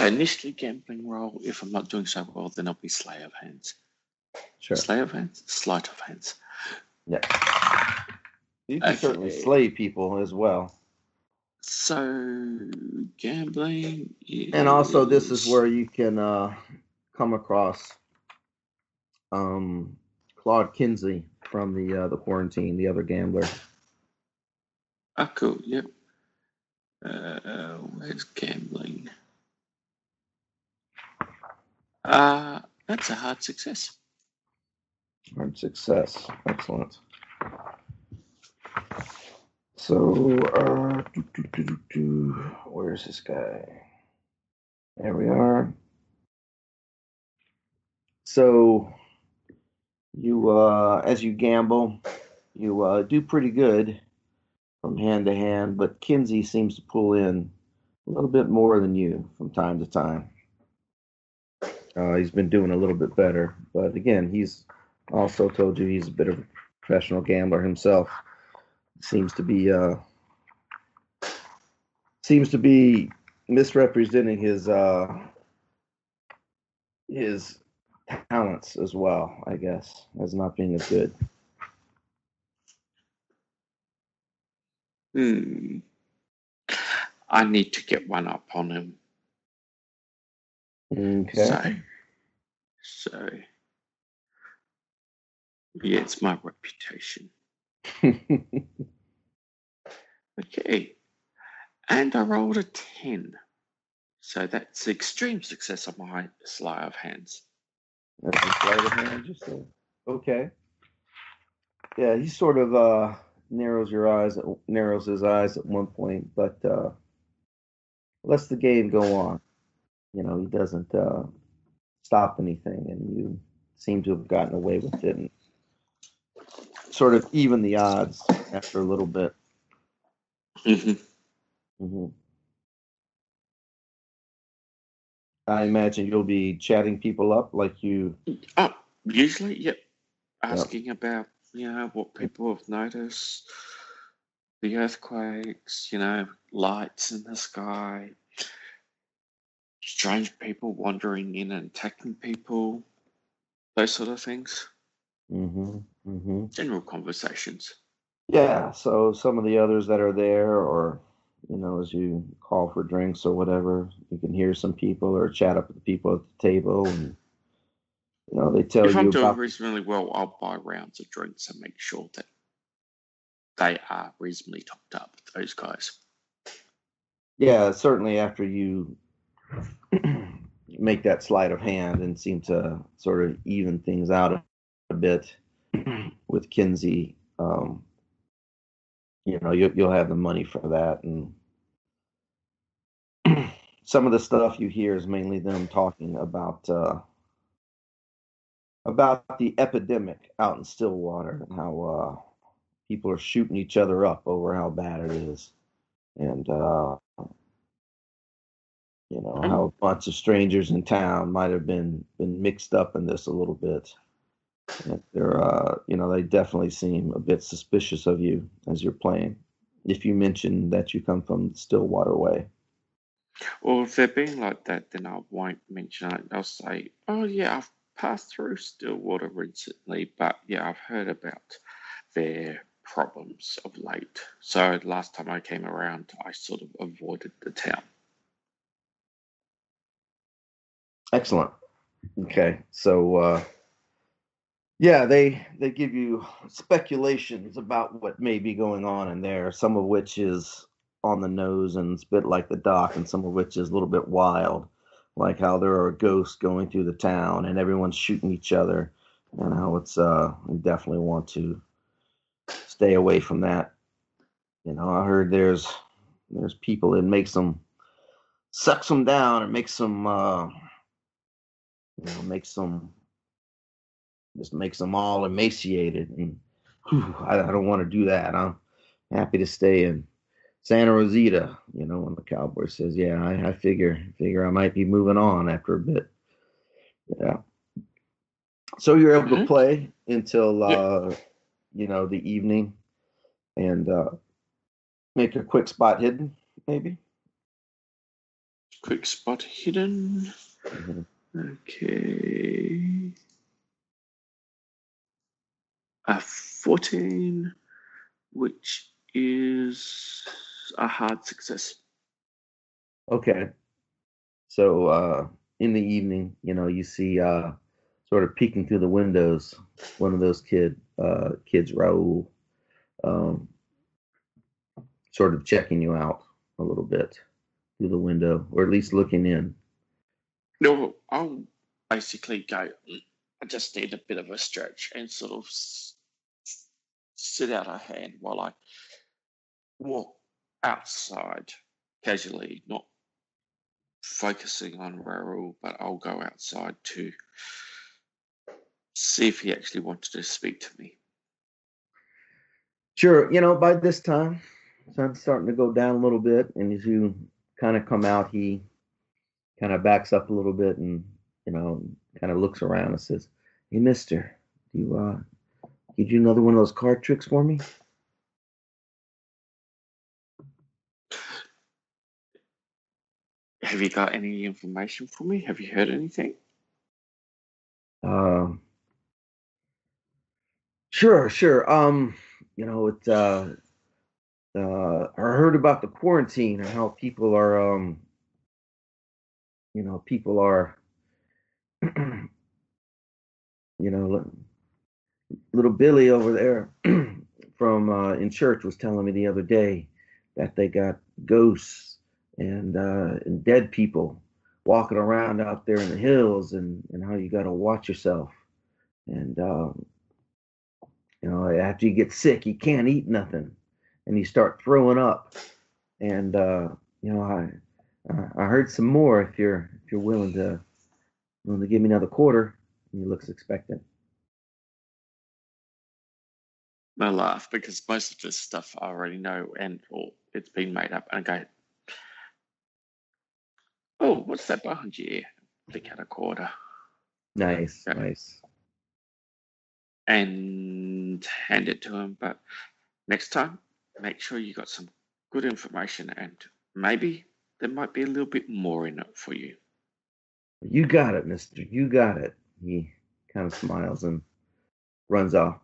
So initially gambling roll. If I'm not doing so well, then I'll be Slayer of Hands. Sure. Slayer of Hands? Sleight of Hands. Yeah. You can certainly Okay. slay people as well. So gambling. And also, this is where you can uh, come across um, Claude Kinsey from the uh, the quarantine, the other gambler. Oh, cool. Yep. Uh, where's gambling? Uh, that's a hard success. Hard success. Excellent. So, uh, doo, doo, doo. where's this guy? There we are. So, you, uh, as you gamble, you uh, do pretty good from hand to hand, but Kinsey seems to pull in a little bit more than you from time to time. Uh, he's been doing a little bit better, but again, he's also told you he's a bit of a professional gambler himself. Seems to be uh, seems to be misrepresenting his uh, his talents as well. I guess as not being as good. Hmm. I need to get one up on him. Okay. So, so yeah, it's my reputation. Okay. And I rolled a 10. So that's extreme success on my sleight of hands. That's a sleight of hand, you said. Okay. Yeah, he sort of uh, narrows your eyes, narrows his eyes at one point, but uh, lets the game go on. You know, he doesn't uh, stop anything, and you seem to have gotten away with it and sort of even the odds after a little bit. Mhm. hmm I imagine you'll be chatting people up like you. Oh, usually, yep. Asking about, you know, what people have noticed, the earthquakes, you know, lights in the sky, strange people wandering in and attacking people, those sort of things. hmm hmm General conversations. Yeah, so some of the others that are there, or you know, as you call for drinks or whatever, you can hear some people or chat up with the people at the table, and you know, they tell if I'm you doing about. reasonably well, I'll buy rounds of drinks and make sure that they are reasonably topped up, those guys. Yeah, certainly after you make that sleight of hand and seem to sort of even things out a, bit with Kinsey, um, you know, you, you'll have the money for that. And some of the stuff you hear is mainly them talking about uh, about the epidemic out in Stillwater and how uh, people are shooting each other up over how bad it is, and uh, you know how a bunch of strangers in town might have been been mixed up in this a little bit. And they're uh, you know they definitely seem a bit suspicious of you as you're playing. If you mention that you come from Stillwater Way, Or if they're being like that, then I won't mention it. I'll say, oh, yeah, I've passed through Stillwater recently, but yeah, I've heard about their problems of late. So last time I came around, I sort of avoided the town. Excellent. Okay, so uh, yeah, they they give you speculations about what may be going on in there. Some of which is on the nose and it's a bit like the doc, and some of which is a little bit wild, like how there are ghosts going through the town and everyone's shooting each other, and how it's uh, you definitely want to stay away from that. You know, I heard there's there's people that makes them sucks them down and makes them uh, you know makes them just makes them all emaciated and whew, I, I don't want to do that. I'm happy to stay in Santa Rosita, you know, and the cowboy says, Yeah, I, I figure figure I might be moving on after a bit. Yeah. So you're able to Mhm. play until Yeah. uh you know the evening and uh make a quick spot hidden, maybe. Quick spot hidden. Mhm. Okay. A 14, which is a hard success. Okay. So uh in the evening, you know, you see uh sort of peeking through the windows one of those kid uh kids, Raul, um sort of checking you out a little bit through the window, or at least looking in. No, I'll basically go. "Mm, I just need a bit of a stretch and sort of sit out a hand while I walk outside casually, not focusing on Raoul, but I'll go outside to see if he actually wanted to speak to me. Sure, you know, by this time, sun's starting to go down a little bit, and as you kind of come out, he kind of backs up a little bit and, you know, kind of looks around and says, Hey, mister, do you, uh, could you do another one of those card tricks for me? Have you got any information for me? Have you heard anything? Um, sure, sure. Um, you know, it, uh, uh, I heard about the quarantine and how people are, um, you know, people are, you know, little Billy over there from uh, in church was telling me the other day that they got ghosts and uh, and dead people walking around out there in the hills and and how you got to watch yourself. And um, you know after you get sick you can't eat nothing. And you start throwing up. And uh, you know I I heard some more if you're if you're willing to willing to give me another quarter and he looks expectant I laugh because most of this stuff I already know and or it's been made up. And I go, oh, what's that behind you? here?" Out a quarter nice nice and hand it to him. But next time, make sure you got some good information and maybe there might be a little bit more in it for you. you got it mister you got it he kind of smiles and runs off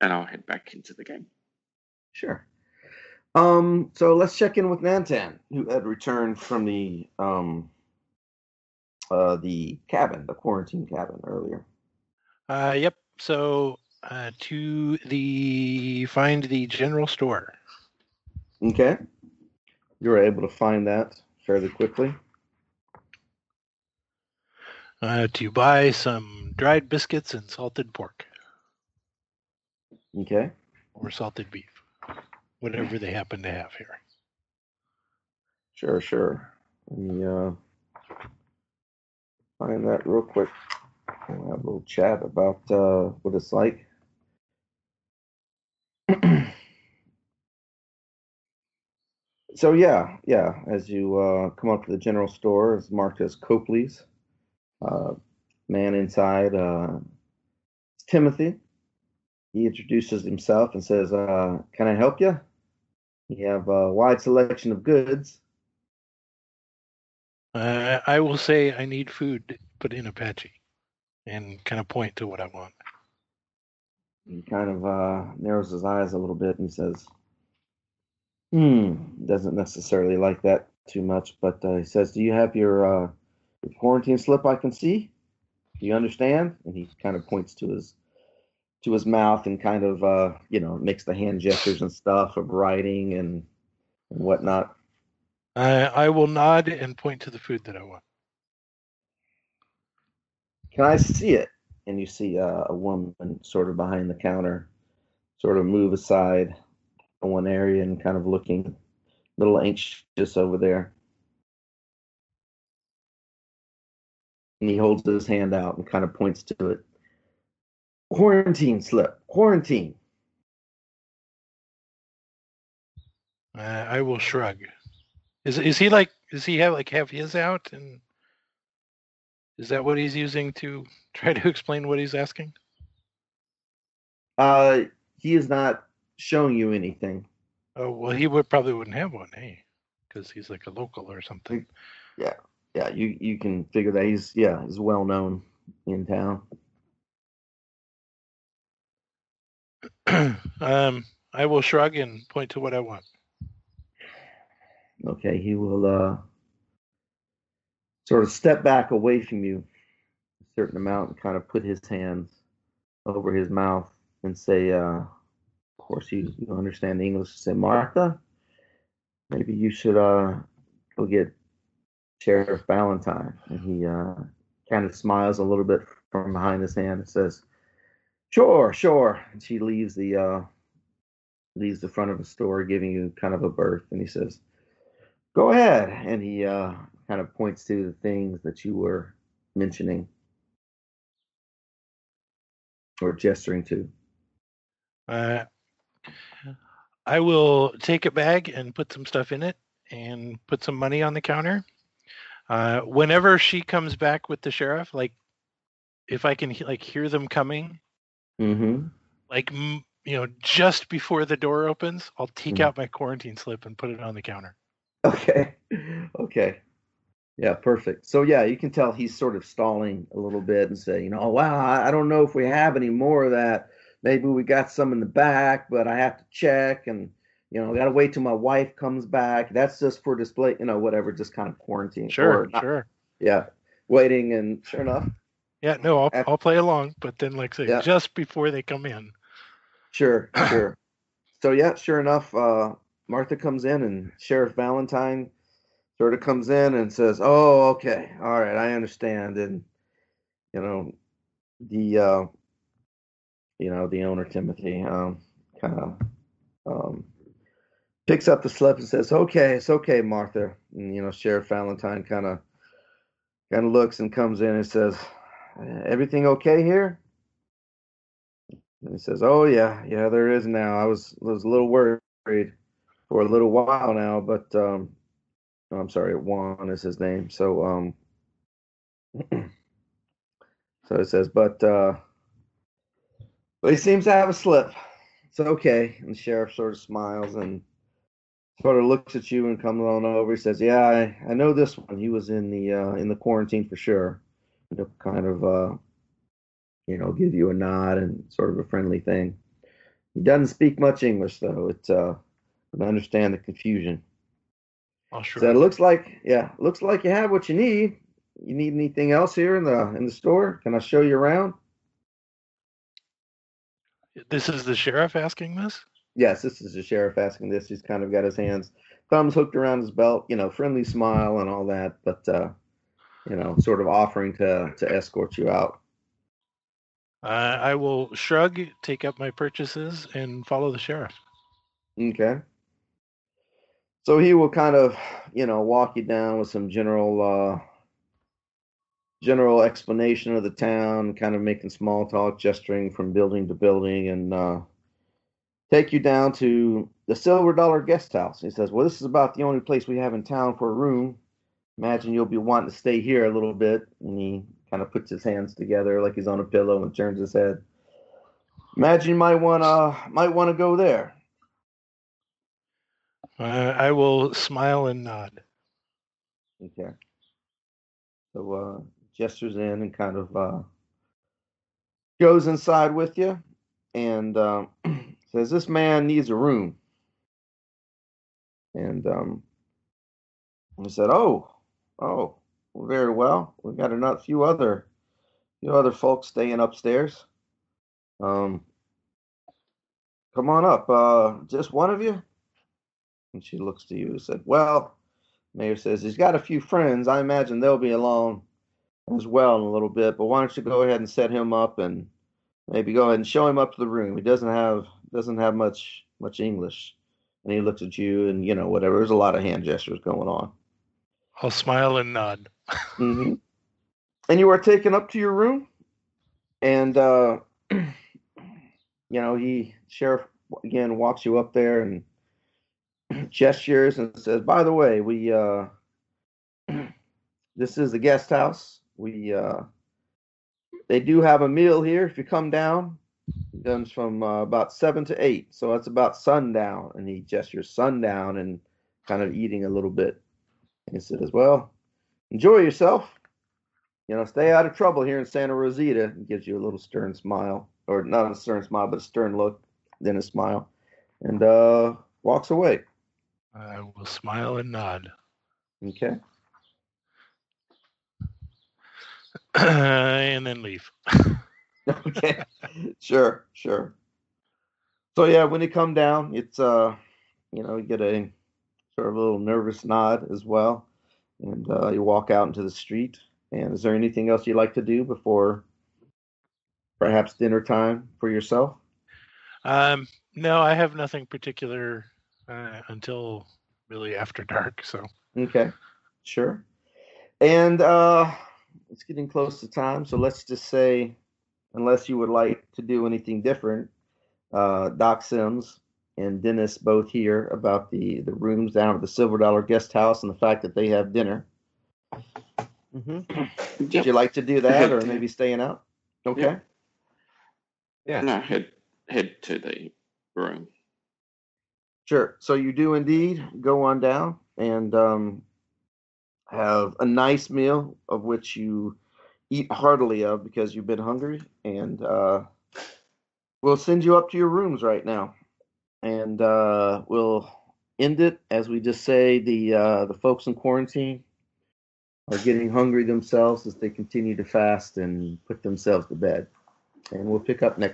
And I'll head back into the game. Sure. Um, so let's check in with Nantan, who had returned from the um uh the cabin, the quarantine cabin earlier. Uh, yep. So uh, to the find the general store. Okay. You were able to find that fairly quickly. Uh, to buy some dried biscuits and salted pork Okay. or salted beef, whatever they happen to have here. Sure, sure. Let me uh find that real quick. We'll have a little chat about uh what it's like. so yeah, yeah. As you uh, come up to the general store, it's marked as Copley's. Uh, man inside, uh, Timothy. He introduces himself and says, uh, "Can I help you? You have a wide selection of goods. Uh, I will say I need food but in Apache, and kind of point to what I want. He kind of uh, narrows his eyes a little bit and says, "Hmm." Doesn't necessarily like that too much, but uh, he says, "Do you have your, uh, your quarantine slip? I can see. Do you understand?" And he kind of points to his to his mouth and kind of uh, you know makes the hand gestures and stuff of writing and and whatnot. Uh, I will nod and point to the food that I want. Can I see it? And you see uh, a woman sort of behind the counter, sort of move aside one area and kind of looking a little anxious over there. And he holds his hand out and kind of points to it. Quarantine slip. Quarantine. Uh, I will shrug. Is is he like? Does he have like have his out? And is that what he's using to try to explain what he's asking? Uh, he is not showing you anything. Oh well, he would probably wouldn't have one, hey, because he's like a local or something. Yeah, yeah, you you can figure that he's yeah he's well known in town. um, I will shrug and point to what I want. Okay, he will uh, sort of step back away from you a certain amount and kind of put his hands over his mouth and say, uh, of course, you, you understand English, say, Martha, maybe you should uh, go get Sheriff Valentine. And he uh, kind of smiles a little bit from behind his hand and says, Sure, sure. And she leaves the uh, leaves the front of the store, giving you kind of a berth, and he says, Go ahead. And he uh, kind of points to the things that you were mentioning or gesturing to. Uh, I will take a bag and put some stuff in it, and put some money on the counter. Uh, whenever she comes back with the sheriff, like if I can like hear them coming, Mm-hmm. like m- you know, just before the door opens, I'll take Mhm. out my quarantine slip and put it on the counter. Okay. Okay. Yeah, perfect. So yeah, you can tell he's sort of stalling a little bit and say, you know, oh wow, I don't know if we have any more of that. Maybe we got some in the back, but I have to check. And you know, gotta wait till my wife comes back. That's just for display, you know, whatever, just kind of quarantine. Sure, not- sure. Yeah, waiting, and sure enough, Yeah, no, I'll, Af- I'll play along, but then, like I say, Yeah. just before they come in. Sure, sure. So yeah, sure enough, uh, Martha comes in and Sheriff Valentine sort of comes in and says, "Oh, okay, all right, I understand." And you know, the uh, you know the owner Timothy um, kind of um, picks up the slip and says, "Okay, it's okay, Martha." And you know, Sheriff Valentine kind of kind of looks and comes in and says, "Everything okay here?" And he says, "Oh yeah, yeah, there is now. I was was a little worried for a little while now, but um, oh, I'm sorry, Juan is his name. So um, so it says, but uh, but he seems to have a slip. It's okay." And the sheriff sort of smiles and sort of looks at you and comes on over. He says, "Yeah, I, I know this one. He was in the uh, in the quarantine for sure." He'll kind of uh, you know, give you a nod and sort of a friendly thing. He doesn't speak much English though. It's uh, I understand the confusion. I'll sure. So it looks like, yeah, looks like you have what you need. You need anything else here in the in the store? Can I show you around? This is the sheriff asking this. Yes, this is the sheriff asking this. He's kind of got his hands, thumbs hooked around his belt, you know, friendly smile and all that, but uh, you know, sort of offering to to escort you out. Uh, I will shrug, take up my purchases, and follow the sheriff. Okay. So he will kind of, you know, walk you down with some general uh general explanation of the town, kind of making small talk, gesturing from building to building and uh take you down to the Silver Dollar Guest House. He says, "Well, this is about the only place we have in town for a room. Imagine you'll be wanting to stay here a little bit." And he kind of puts his hands together like he's on a pillow and turns his head. Imagine you might want to might want to go there. Uh, I will smile and nod. Okay. So uh gestures in and kind of uh goes inside with you and um says this man needs a room. And um he said, Oh, oh, well, very well. We've got a few other few other folks staying upstairs. Um come on up. Uh just one of you? And she looks to you and said, Well, Mayor says he's got a few friends. I imagine they'll be along as well in a little bit. But why don't you go ahead and set him up and maybe go ahead and show him up to the room. He doesn't have doesn't have much much English. And he looks at you and you know whatever. There's a lot of hand gestures going on. I'll smile and nod. hmm And you are taken up to your room, and uh, you know he sheriff again walks you up there and gestures and says, "By the way, we uh, this is the guest house. We uh, they do have a meal here if you come down. It comes from uh, about seven to eight, so that's about sundown." And he gestures sundown and kind of eating a little bit. And he says, "Well, enjoy yourself. You know, stay out of trouble here in Santa Rosita." And gives you a little stern smile, or not a stern smile, but a stern look, then a smile, and uh, walks away. I will smile and nod. Okay. and then leave. okay. sure, sure. So yeah, when you come down, it's uh, you know, you get a sort of a little nervous nod as well, and uh, you walk out into the street. And is there anything else you'd like to do before perhaps dinner time for yourself? Um, no, I have nothing particular uh, until really after dark. So Okay, sure. And uh, it's getting close to time, so let's just say, unless you would like to do anything different, uh, Doc Sims and Dennis both hear about the the rooms down at the Silver Dollar Guest House and the fact that they have dinner. hmm Would you like to do that, or maybe staying out? Okay. Yeah. Yeah. No, head head to the room. Sure. So you do indeed go on down and um, have a nice meal of which you eat heartily of because you've been hungry, and uh, we'll send you up to your rooms right now. and uh, we'll end it as we just say the uh, the folks in quarantine are getting hungry themselves as they continue to fast and put themselves to bed. And we'll pick up next.